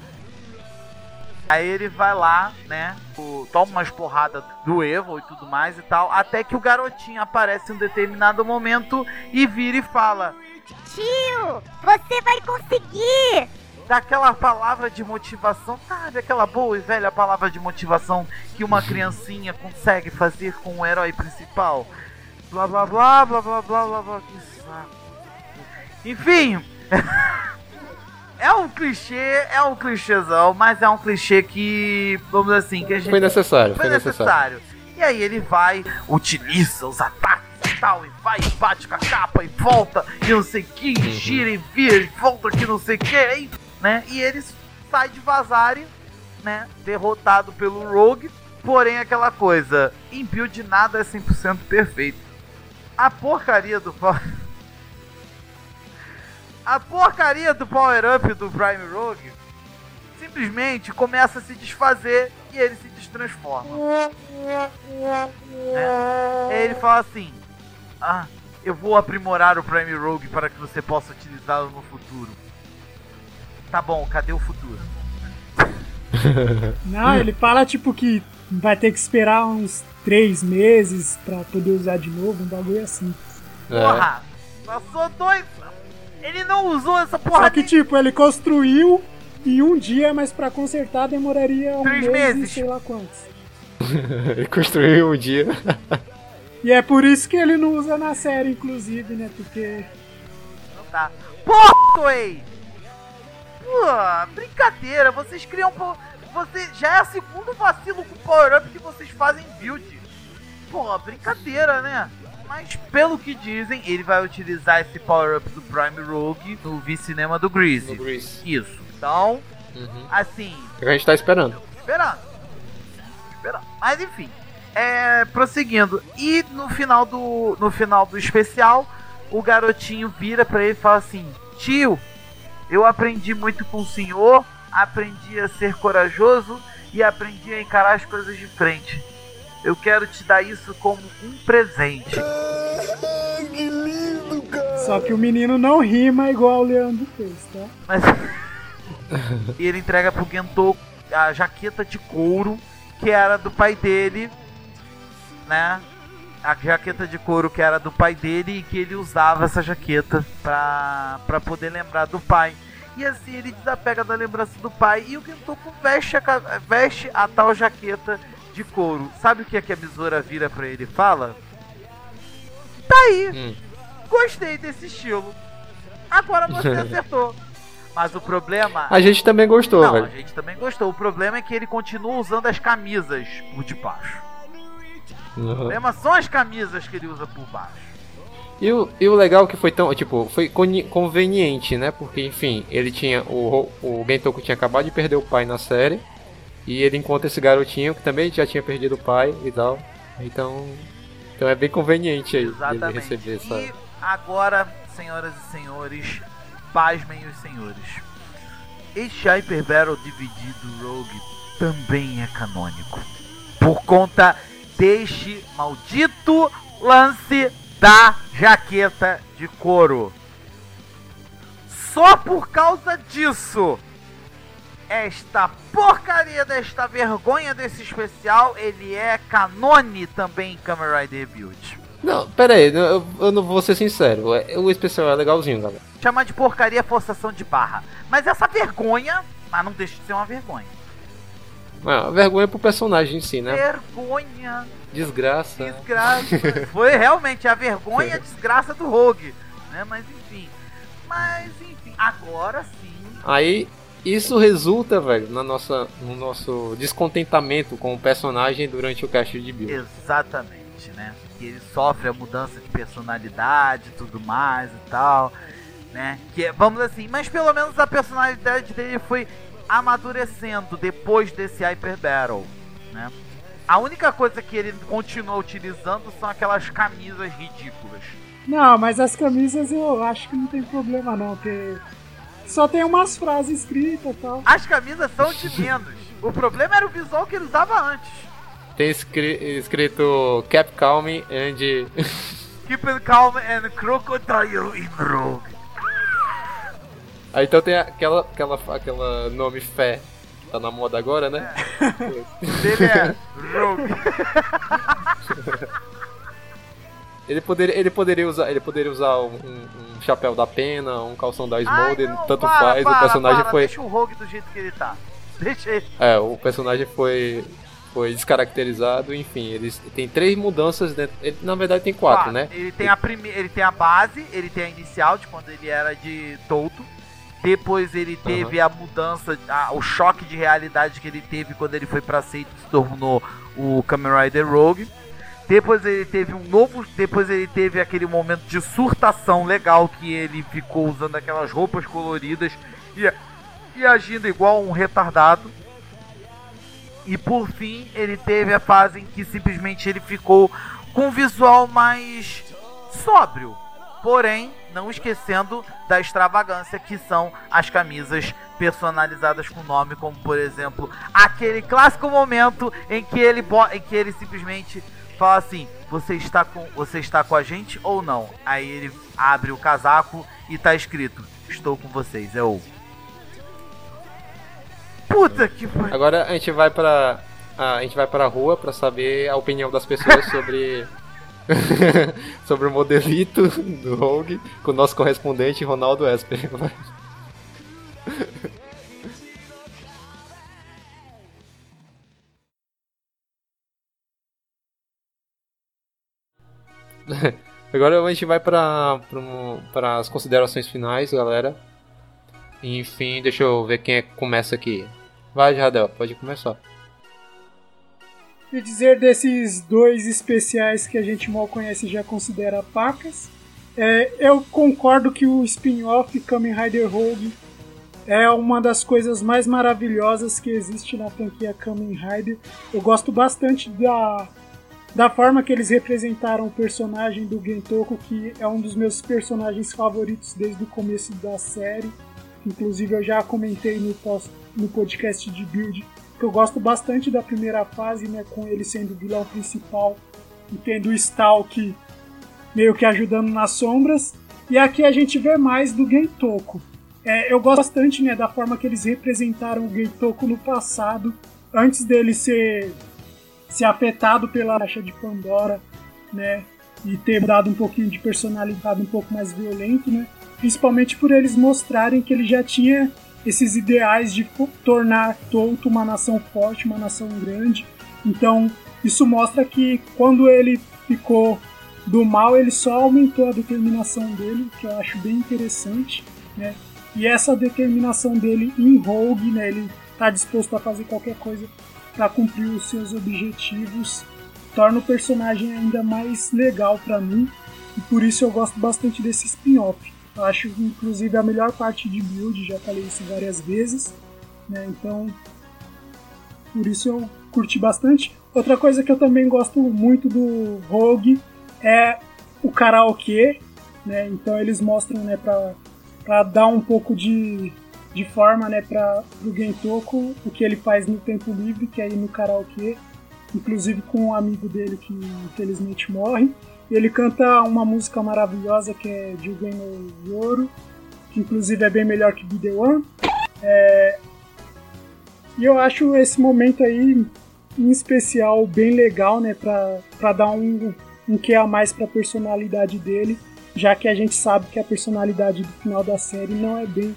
Aí ele vai lá, né? o- toma umas porradas do Evo e tudo mais e tal. Até que o garotinho aparece em um determinado momento e vira e fala: Tio, você vai conseguir! Daquela palavra de motivação, sabe? Aquela boa e velha palavra de motivação que uma criancinha consegue fazer com o herói principal. Blá blá blá blá blá blá blá blá. Que saco. Enfim. É um clichê, é um clichêzão, mas é um clichê que, vamos assim, que a gente Foi necessário. foi Foi necessário. necessário. E aí ele vai, utiliza os ataques e tal, e vai, e bate com a capa, e volta, e não sei o que, Uhum. e gira e vira, e volta aqui não sei o que, aí, né? E ele sai de Vazari, né? Derrotado pelo Rogue, porém aquela coisa, em build nada é 100% perfeito. A porcaria do Power... A porcaria do Power Up do Prime Rogue simplesmente começa a se desfazer e ele se destransforma. Aí ele fala assim: Ah, eu vou aprimorar o Prime Rogue para que você possa utilizá-lo no futuro. Tá bom, cadê o futuro? Não, ele fala tipo que vai ter que esperar uns três meses pra poder usar de novo, um bagulho assim. É. Porra! Passou dois. Ele não usou essa porra Só que de- tipo, ele construiu em um dia, mas pra consertar demoraria um Três mês meses. e sei lá quantos. Ele construiu um dia. E é por isso que ele não usa na série, inclusive, né? Porque Não tá. Porra, Toei! Brincadeira, vocês criam. Você já é o segundo vacilo com Power Up que vocês fazem em build. Pô, brincadeira, né? Mas pelo que dizem, ele vai utilizar esse Power Up do Prime Rogue no V-Cinema do Greasy. Isso. Então, Uhum. assim, É o que a gente tá esperando. esperando. Esperando. Mas enfim. É, prosseguindo. E no final do no final do especial, o garotinho vira pra ele e fala assim: tio, eu aprendi muito com o senhor, aprendi a ser corajoso e aprendi a encarar as coisas de frente. Eu quero te dar isso como um presente. Só que o menino não rima igual o Leandro fez, tá? Mas e ele entrega pro Gento a jaqueta de couro que era do pai dele, né? A jaqueta de couro que era do pai dele e que ele usava essa jaqueta pra, pra poder lembrar do pai. E assim ele desapega da lembrança do pai e o Gentoku veste a, veste a tal jaqueta de couro. Sabe o que, é que a Besoura vira pra ele e fala? Tá aí! Hum. Gostei desse estilo. Agora você acertou. Mas o problema. A gente também gostou, Não, a velho. gente também gostou. O problema é que ele continua usando as camisas por debaixo. O Uhum. problema são as camisas que ele usa por baixo. E o, e o legal que foi tão, tipo, foi conveniente, né? Porque, enfim, ele tinha, o, o Gentoku tinha acabado de perder o pai na série, e ele encontra esse garotinho que também já tinha perdido o pai e tal. Então, então é bem conveniente aí ele Exatamente. receber essa... E agora, senhoras e senhores, pasmem os senhores. Este Hyper Battle dividido Rogue também é canônico. Por conta deste maldito lance da jaqueta de couro. Só por causa disso, esta porcaria desta vergonha desse especial, ele é canone também em Kamen Rider Build. Não, pera aí, eu, eu não vou ser sincero, é- o especial é legalzinho, galera. Chamar de porcaria é forçação de barra. Mas essa vergonha, mas não deixa de ser uma vergonha. Ah, vergonha pro personagem em si, né? Vergonha, Desgraça. desgraça. Foi realmente a vergonha e a desgraça do Rogue. Né? Mas enfim. Mas enfim, agora sim. Aí isso resulta, velho, na nossa, no nosso descontentamento com o personagem durante o cast de Bill. Exatamente, né? Que ele sofre a mudança de personalidade e tudo mais e tal, né? Que é- vamos assim, mas pelo menos a personalidade dele foi amadurecendo depois desse Hyper Battle, né? A única coisa que ele continua utilizando são aquelas camisas ridículas. Não, mas as camisas eu acho que não tem problema não, porque só tem umas frases escritas e tal. As camisas são de menos. O problema era o visual que ele usava antes. Tem escri- escrito Cap Calm and Keep it calm and crocodile in rogue. Aí então tem aquela aquela aquela nome fé que tá na moda agora, né? Dele é rogue. Ele poderia ele poderia usar ele poderia usar um, um chapéu da pena, um calção da Smolder, tanto para, faz, para, o personagem para, foi Deixa o Rogue do jeito que ele tá. Deixa ele. É, o personagem foi foi descaracterizado, enfim, eles tem três mudanças dentro, ele, na verdade tem quatro, Quatro. né? Ele tem, a prime... ele tem a base, ele tem a inicial de quando ele era de Touto. Depois ele teve a mudança, a- o choque de realidade que ele teve quando ele foi pra Seito e se tornou o Kamen Rider Rogue. Depois ele teve um novo. Depois ele teve aquele momento de surtação legal que ele ficou usando aquelas roupas coloridas e, e agindo igual um retardado. E por fim, ele teve a fase em que simplesmente ele ficou com um visual mais sóbrio. Porém, não esquecendo da extravagância que são as camisas personalizadas com nome, como por exemplo, aquele clássico momento em que ele em que ele simplesmente fala assim: "Você está com você está com a gente ou não?". Aí ele abre o casaco e tá escrito: "Estou com vocês". É o Puta que. Agora a gente vai pra. A gente vai pra rua pra saber a opinião das pessoas sobre. sobre o modelito do Rogue com o nosso correspondente Ronaldo Esper. Agora a gente vai para as considerações finais, galera. Enfim, deixa eu ver quem é que começa aqui. Vai, Jadel, pode começar. E dizer desses dois especiais que a gente mal conhece e já considera pacas. É, eu concordo que o spin-off Kamen Rider Rogue é uma das coisas mais maravilhosas que existe na franquia Kamen Rider. Eu gosto bastante da da forma que eles representaram o personagem do Gentoko, que é um dos meus personagens favoritos desde o começo da série. Inclusive eu já comentei no, post, no podcast de build que eu gosto bastante da primeira fase, né, com ele sendo o vilão principal e tendo o Stalk meio que ajudando nas sombras. E aqui a gente vê mais do Gentoko. É, eu gosto bastante né, da forma que eles representaram o Gentoko no passado, antes dele ser, ser afetado pela caixa de Pandora, né? E ter dado um pouquinho de personalidade um pouco mais violento, né? Principalmente por eles mostrarem que ele já tinha esses ideais de tornar Toto uma nação forte, uma nação grande. Então, isso mostra que quando ele ficou do mal, ele só aumentou a determinação dele, que eu acho bem interessante, né? E essa determinação dele em Rogue, né? Ele está disposto a fazer qualquer coisa para cumprir os seus objetivos, torna o personagem ainda mais legal para mim e por isso eu gosto bastante desse spin-off. Acho inclusive a melhor parte de build, já falei isso várias vezes, né? Então, por isso eu curti bastante. Outra coisa que eu também gosto muito do Rogue é o karaokê, né? Então eles mostram, né, para dar um pouco de de forma né, para o Gentoko o que ele faz no tempo livre, que é ir no karaokê, inclusive com um amigo dele que infelizmente morre. Ele canta uma música maravilhosa que é Jugen no Yoro, que inclusive é bem melhor que Be The One. É... E eu acho esse momento aí, em especial, bem legal, né, para dar um, um que a mais para a personalidade dele, já que a gente sabe que a personalidade do final da série não é bem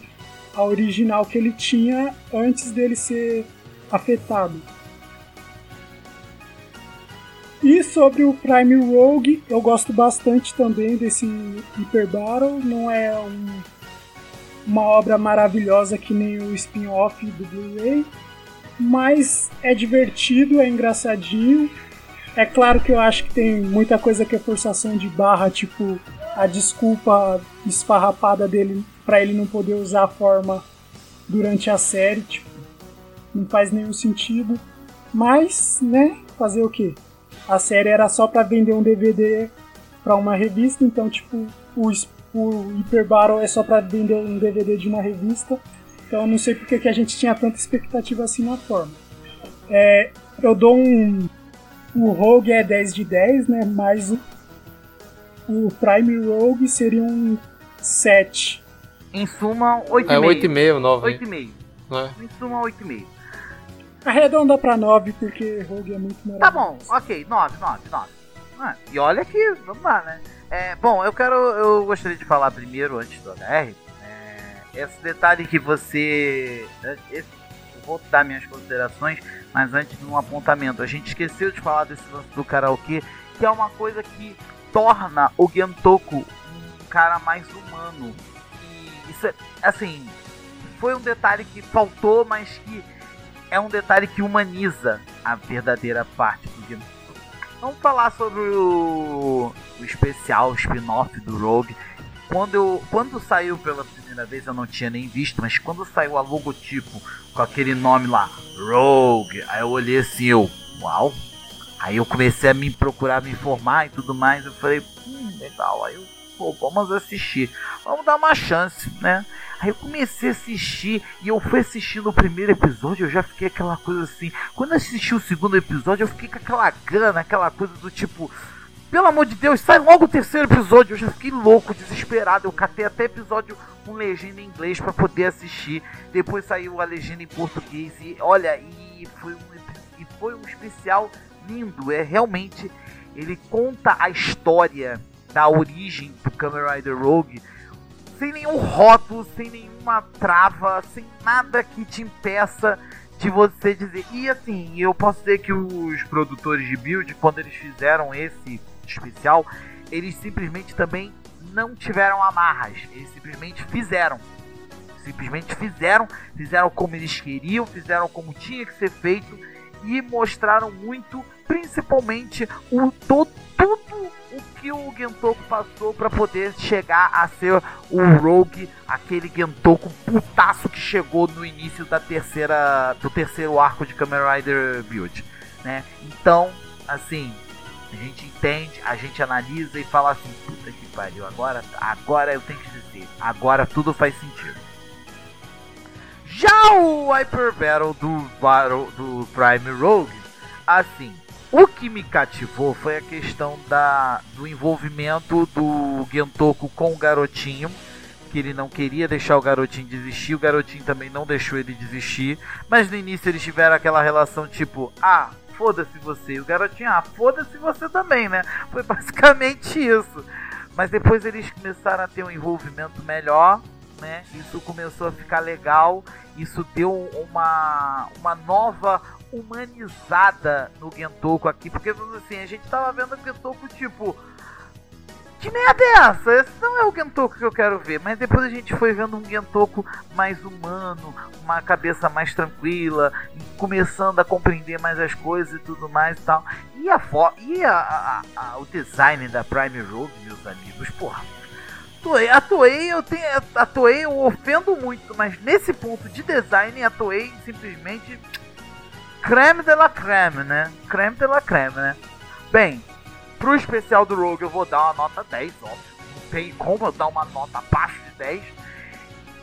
a original que ele tinha antes dele ser afetado. E sobre o Prime Rogue, eu gosto bastante também desse Hyper Battle. Não é um, uma obra maravilhosa que nem o spin-off do Blu-ray, mas é divertido, é engraçadinho. É claro que eu acho que tem muita coisa que é forçação de barra, tipo a desculpa esfarrapada dele para ele não poder usar a forma durante a série, tipo, não faz nenhum sentido. Mas, né, fazer o quê? A série era só para vender um DVD para uma revista, então tipo, o, o Hyper Battle é só para vender um DVD de uma revista. Então eu não sei porque que a gente tinha tanta expectativa assim na forma. É, eu dou um. O Rogue é 10 de 10, né? Mas o, o Prime Rogue seria um 7. Em suma, 8,5. É 8,5, 9. 8,5. É. Em suma, 8,5. Arredonda pra 9, porque Rogue é muito maravilhoso. Tá bom, ok, 9, 9, 9. Ah, e olha que, vamos lá, né? É, bom, eu quero, eu gostaria de falar primeiro, antes do HR, é, esse detalhe que você... Esse, eu vou dar minhas considerações, mas antes de um apontamento. A gente esqueceu de falar desse lance do karaokê, que é uma coisa que torna o Gentoku um cara mais humano isso é, assim, foi um detalhe que faltou, mas que é um detalhe que humaniza a verdadeira parte do game. Vamos falar sobre o, o especial, o spin-off do Rogue. Quando, eu, quando saiu pela primeira vez eu não tinha nem visto, mas quando saiu a logotipo com aquele nome lá, Rogue, aí eu olhei assim, eu, uau. Aí eu comecei a me procurar, me informar e tudo mais. Eu falei, hum, legal. Aí eu pô, vamos assistir, vamos dar uma chance, né? Aí eu comecei a assistir e eu fui assistindo o primeiro episódio, eu já fiquei aquela coisa assim. Quando eu assisti o segundo episódio, eu fiquei com aquela gana, aquela coisa do tipo, pelo amor de Deus, sai logo o terceiro episódio. Eu já fiquei louco, desesperado. Eu catei até episódio com legenda em inglês para poder assistir. Depois saiu a legenda em português e olha, e foi um, e foi um especial lindo. É realmente ele conta a história da origem do Kamen Rider Rogue sem nenhum rótulo, sem nenhuma trava, sem nada que te impeça de você dizer. E assim, eu posso dizer que os produtores de build, quando eles fizeram esse especial, eles simplesmente também não tiveram amarras, eles simplesmente fizeram. Simplesmente fizeram, fizeram como eles queriam, fizeram como tinha que ser feito e mostraram muito, principalmente o todo, o que o Gentoku passou para poder chegar a ser o Rogue, aquele Gentoku putaço que chegou no início da terceira do terceiro arco de Kamen Rider Build, né? Então, assim, A gente entende, a gente analisa e fala assim, puta que pariu, agora, agora eu tenho que dizer, agora tudo faz sentido. Já o Hyper Battle do, do Prime Rogue, assim, o que me cativou foi a questão da, do envolvimento do Gentoku com o garotinho, que ele não queria deixar o garotinho desistir, o garotinho também não deixou ele desistir, mas no início eles tiveram aquela relação tipo, ah, foda-se você, o garotinho, ah, foda-se você também, né? Foi basicamente isso. Mas depois eles começaram a ter um envolvimento melhor, né? Isso começou a ficar legal, isso deu uma, uma nova humanizada no Gentoku aqui, porque assim, a gente tava vendo o Gentoku tipo. Que merda é essa? Esse não é o Gentoku que eu quero ver. Mas depois a gente foi vendo um Gentoku mais humano, uma cabeça mais tranquila, começando a compreender mais as coisas e tudo mais e tal. E, a, e a, a, a o design da Prime Road, meus amigos, porra. A Toei, eu tenho, a Toei eu ofendo muito, mas nesse ponto de design a Toei simplesmente creme de la creme, né? Creme de la creme, né? Bem, pro especial do Rogue eu vou dar uma nota 10, óbvio. Não tem como eu dar uma nota abaixo de 10.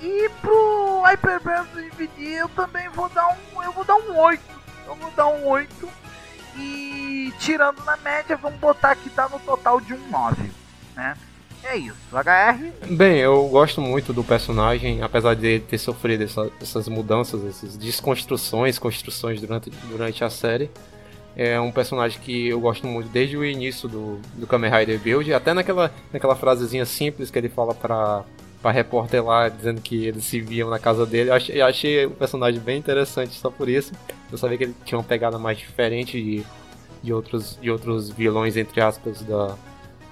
E pro Hyperverse DVD eu também vou dar um. Eu vou dar um 8. Eu vou dar um 8. E tirando na média, vamos botar que tá no total de um 9, né? É isso, HR. Bem, eu gosto muito do personagem, apesar de ele ter sofrido essa, essas mudanças, essas desconstruções, construções durante, durante a série. É um personagem que eu gosto muito desde o início do, do Kamen Rider Build, até naquela, naquela frasezinha simples que ele fala pra, pra repórter lá, dizendo que eles se viam na casa dele. Eu achei, eu achei o personagem bem interessante só por isso. Eu sabia que ele tinha uma pegada mais diferente de, de, outros, de outros vilões, entre aspas, da,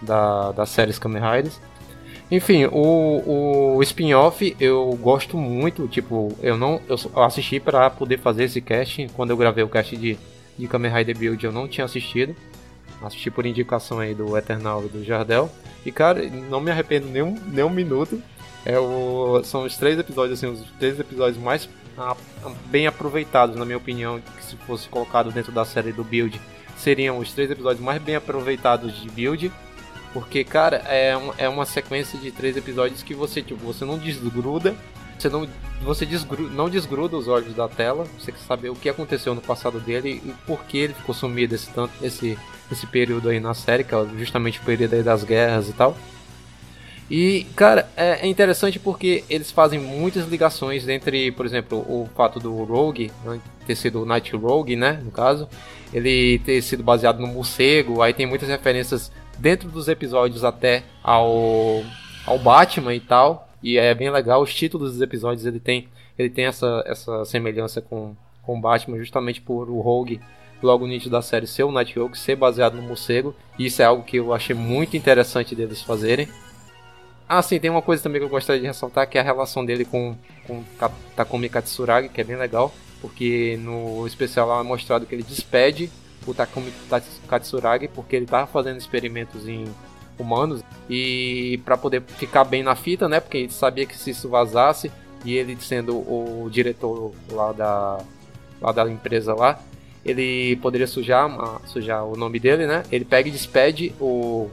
da, das séries Kamen Riders. Enfim, o, o spin-off eu gosto muito, tipo, eu não eu assisti para poder fazer esse cast, quando eu gravei o cast de, de Kamen Rider Build eu não tinha assistido, assisti por indicação aí do Eternal e do Jardel, e cara, não me arrependo nem um, nem um minuto, é o, são os três episódios, assim, os três episódios mais a, bem aproveitados, na minha opinião, que se fosse colocado dentro da série do Build, seriam os três episódios mais bem aproveitados de Build, porque, cara, é, uma, é uma sequência de três episódios que você, tipo, você não desgruda. Você não, você desgruda, não desgruda os olhos da tela. Você quer saber o que aconteceu no passado dele e por que ele ficou sumido esse tanto esse, esse período aí na série, que é justamente o período aí das guerras e tal. E, cara, é, é interessante porque eles fazem muitas ligações entre, por exemplo, o fato do Rogue né, ter sido o Night Rogue, né, no caso, ele ter sido baseado no morcego, aí tem muitas referências dentro dos episódios até ao, ao Batman e tal. E é bem legal, os títulos dos episódios ele tem, ele tem essa, essa semelhança com, com Batman, justamente por o Rogue, logo no início da série, ser o Rogue, ser baseado no morcego. E isso é algo que eu achei muito interessante deles fazerem. Ah, sim, tem uma coisa também que eu gostaria de ressaltar, que é a relação dele com, com Takumi Katsuragi, que é bem legal, porque no especial lá é mostrado que ele despede o Takumi Katsuragi porque ele estava fazendo experimentos em humanos e para poder ficar bem na fita, né? Porque ele sabia que se isso vazasse e ele sendo o diretor lá da lá da empresa lá, ele poderia sujar, sujar o nome dele, né? Ele pega e despede o,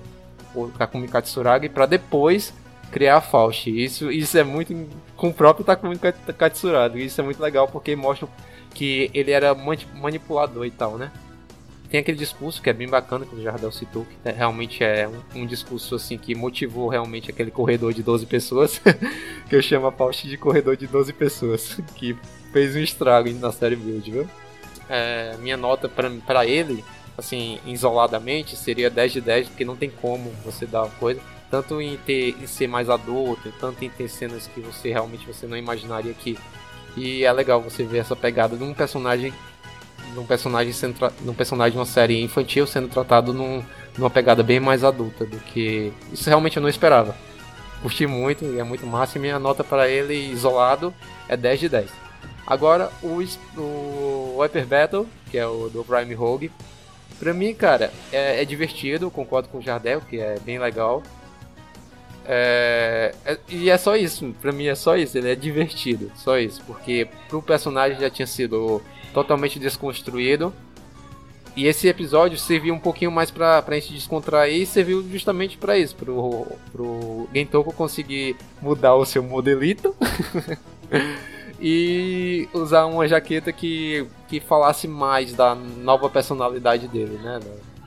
o Takumi Katsuragi para depois criar a Faust. Isso, isso é muito com o próprio Takumi Katsuragi. Isso é muito legal porque mostra que ele era manipulador e tal, né? Tem aquele discurso que é bem bacana, que o Jardel citou, que realmente é um, um, discurso assim que motivou realmente aquele corredor de 12 pessoas, que eu chamo a Faust de corredor de 12 pessoas, que fez um estrago na série Build, viu? É, minha nota para ele, assim, isoladamente, seria 10 de 10, porque não tem como você dar uma coisa, tanto em, ter, em ser mais adulto, tanto em ter cenas que você realmente você não imaginaria que. E é legal você ver essa pegada de um personagem num personagem sendo num personagem de uma série infantil sendo tratado num, numa pegada bem mais adulta do que isso realmente eu não esperava. Curti muito e é muito massa e minha nota para ele isolado é 10 de 10. Agora o, o Hyper Battle, que é o do Prime Rogue, pra mim, cara, é, é divertido, concordo com o Jardel, que é bem legal. É, é, e é só isso, pra mim é só isso, ele é divertido, só isso, porque pro personagem já tinha sido totalmente desconstruído. e esse episódio serviu um pouquinho mais pra, pra gente descontrair e serviu justamente para isso, pro, pro Gentoko conseguir mudar o seu modelito e usar uma jaqueta que, que falasse mais da nova personalidade dele, né?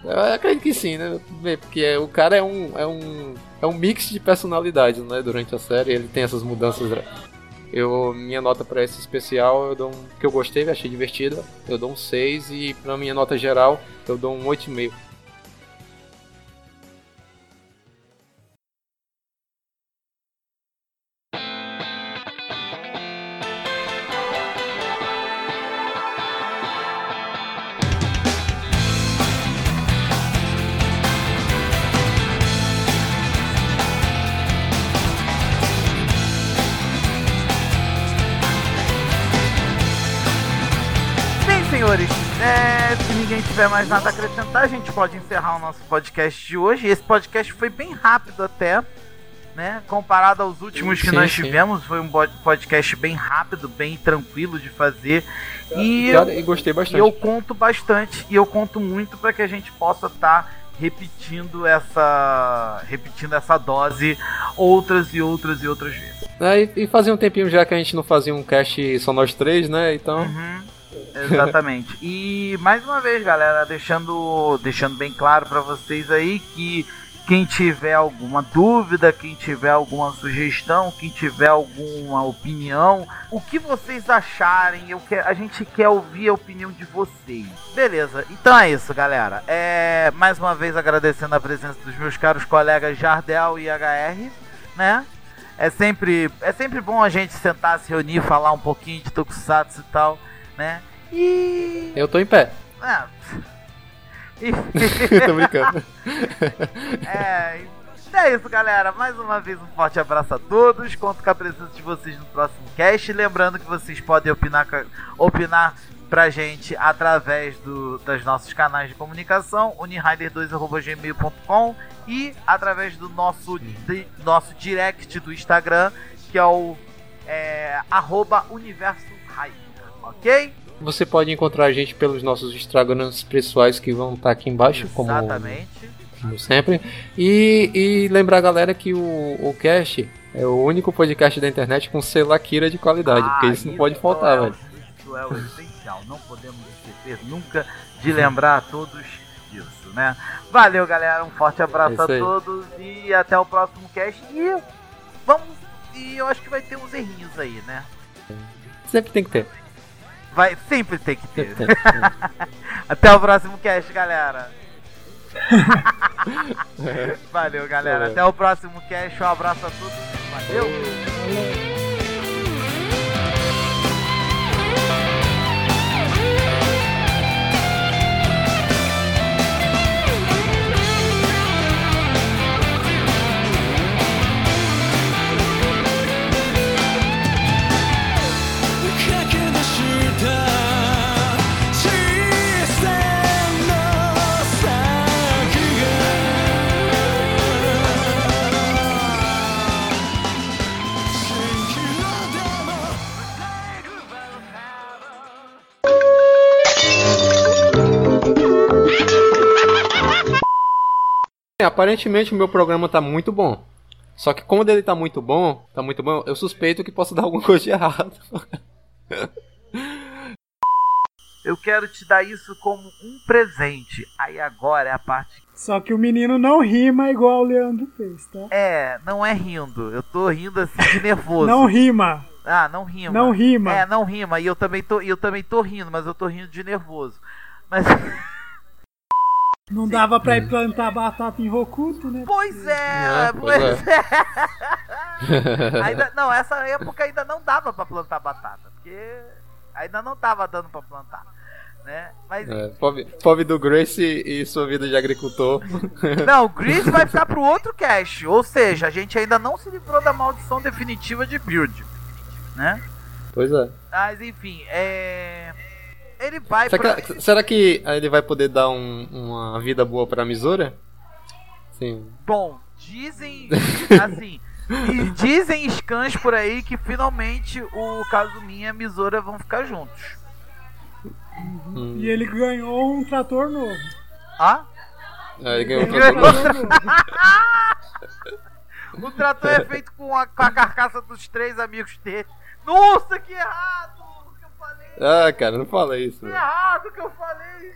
Eu acredito que sim, né? Porque o cara é um, é um, é um mix de personalidades, né? Durante a série, ele tem essas mudanças eu, minha nota para esse especial, eu dou um, que eu gostei, achei divertida, eu dou um 6 e para minha nota geral, eu dou um 8,5. Tiver mais nada a acrescentar, a gente pode encerrar o nosso podcast de hoje. Esse podcast foi bem rápido até, né? Comparado aos últimos que sim, nós tivemos, sim. foi um podcast bem rápido, bem tranquilo de fazer. E, Cara, eu, gostei bastante. eu conto bastante e eu conto muito para que a gente possa estar tá repetindo essa repetindo essa dose outras e outras e outras vezes. É, e, e fazia um tempinho já que a gente não fazia um cast só nós três, né? Então. Uhum. Exatamente. E mais uma vez, galera, deixando, deixando bem claro para vocês aí que quem tiver alguma dúvida, quem tiver alguma sugestão, quem tiver alguma opinião, o que vocês acharem, eu quero, a gente quer ouvir a opinião de vocês. Beleza, então é isso, galera. É, mais uma vez agradecendo a presença dos meus caros colegas Jardel e HR, né? É sempre, é sempre bom a gente sentar, se reunir, falar um pouquinho de Tokusatsu e tal, né? E. Eu tô em pé. Ah. E... tô brincando. é. É isso, galera. Mais uma vez, um forte abraço a todos. Conto com a presença de vocês no próximo cast. Lembrando que vocês podem opinar, opinar pra gente através do, dos nossos canais de comunicação, unirider2.gmail.com e através do nosso, de, nosso direct do Instagram, que é o é, arroba universo ok? Você pode encontrar a gente pelos nossos Instagrams pessoais que vão estar aqui embaixo, Exatamente. como, como sempre. E, e lembrar a galera que o, o Cast é o único podcast da internet com selo Akira de qualidade, ah, porque isso não pode faltar, é, velho. Isso é o essencial, não podemos esquecer nunca de lembrar a todos disso, né? Valeu, galera, um forte abraço é a todos e até o próximo cast. E vamos. E eu acho que vai ter uns errinhos aí, né? Sempre tem que ter. Vai, sempre tem que ter. Até o próximo cast, galera. Valeu, galera. Até o próximo cast. Um abraço a todos. Valeu. Aparentemente o meu programa tá muito bom. Só que como ele tá muito bom, tá muito bom, eu suspeito que posso dar alguma coisa de errado. eu quero te dar isso como um presente. Aí agora é a parte. Só que o menino não rima igual o Leandro fez, tá? É, não é rindo. Eu tô rindo assim de nervoso. não rima. Ah, não rima. Não rima. É, não rima. E eu também tô, eu também tô rindo, mas eu tô rindo de nervoso. Mas Não Sim. dava pra ir plantar batata em Rokuto, né? Pois é, pois, pois é. é. ainda, não, essa época ainda não dava pra plantar batata, porque ainda não tava dando pra plantar. Né? Mas... É, pobre, pobre do Grace e, e sua vida de agricultor. Não, o Grace vai ficar pro outro cast. Ou seja, a gente ainda não se livrou da maldição definitiva de Build. Né? Pois é. Mas enfim, é ele vai será, pra... que, será que ele vai poder dar um, uma vida boa pra Misora? Sim. Bom, dizem. assim. E dizem scans por aí que finalmente o Kazuminha e a Misora vão ficar juntos. Hum. E ele ganhou um trator novo. Ah? É, ele ganhou um trator novo. o trator é feito com a, com a carcaça dos três amigos dele. Nossa, que errado! Ah, cara, não fala isso. Ah, é Errado que eu falei.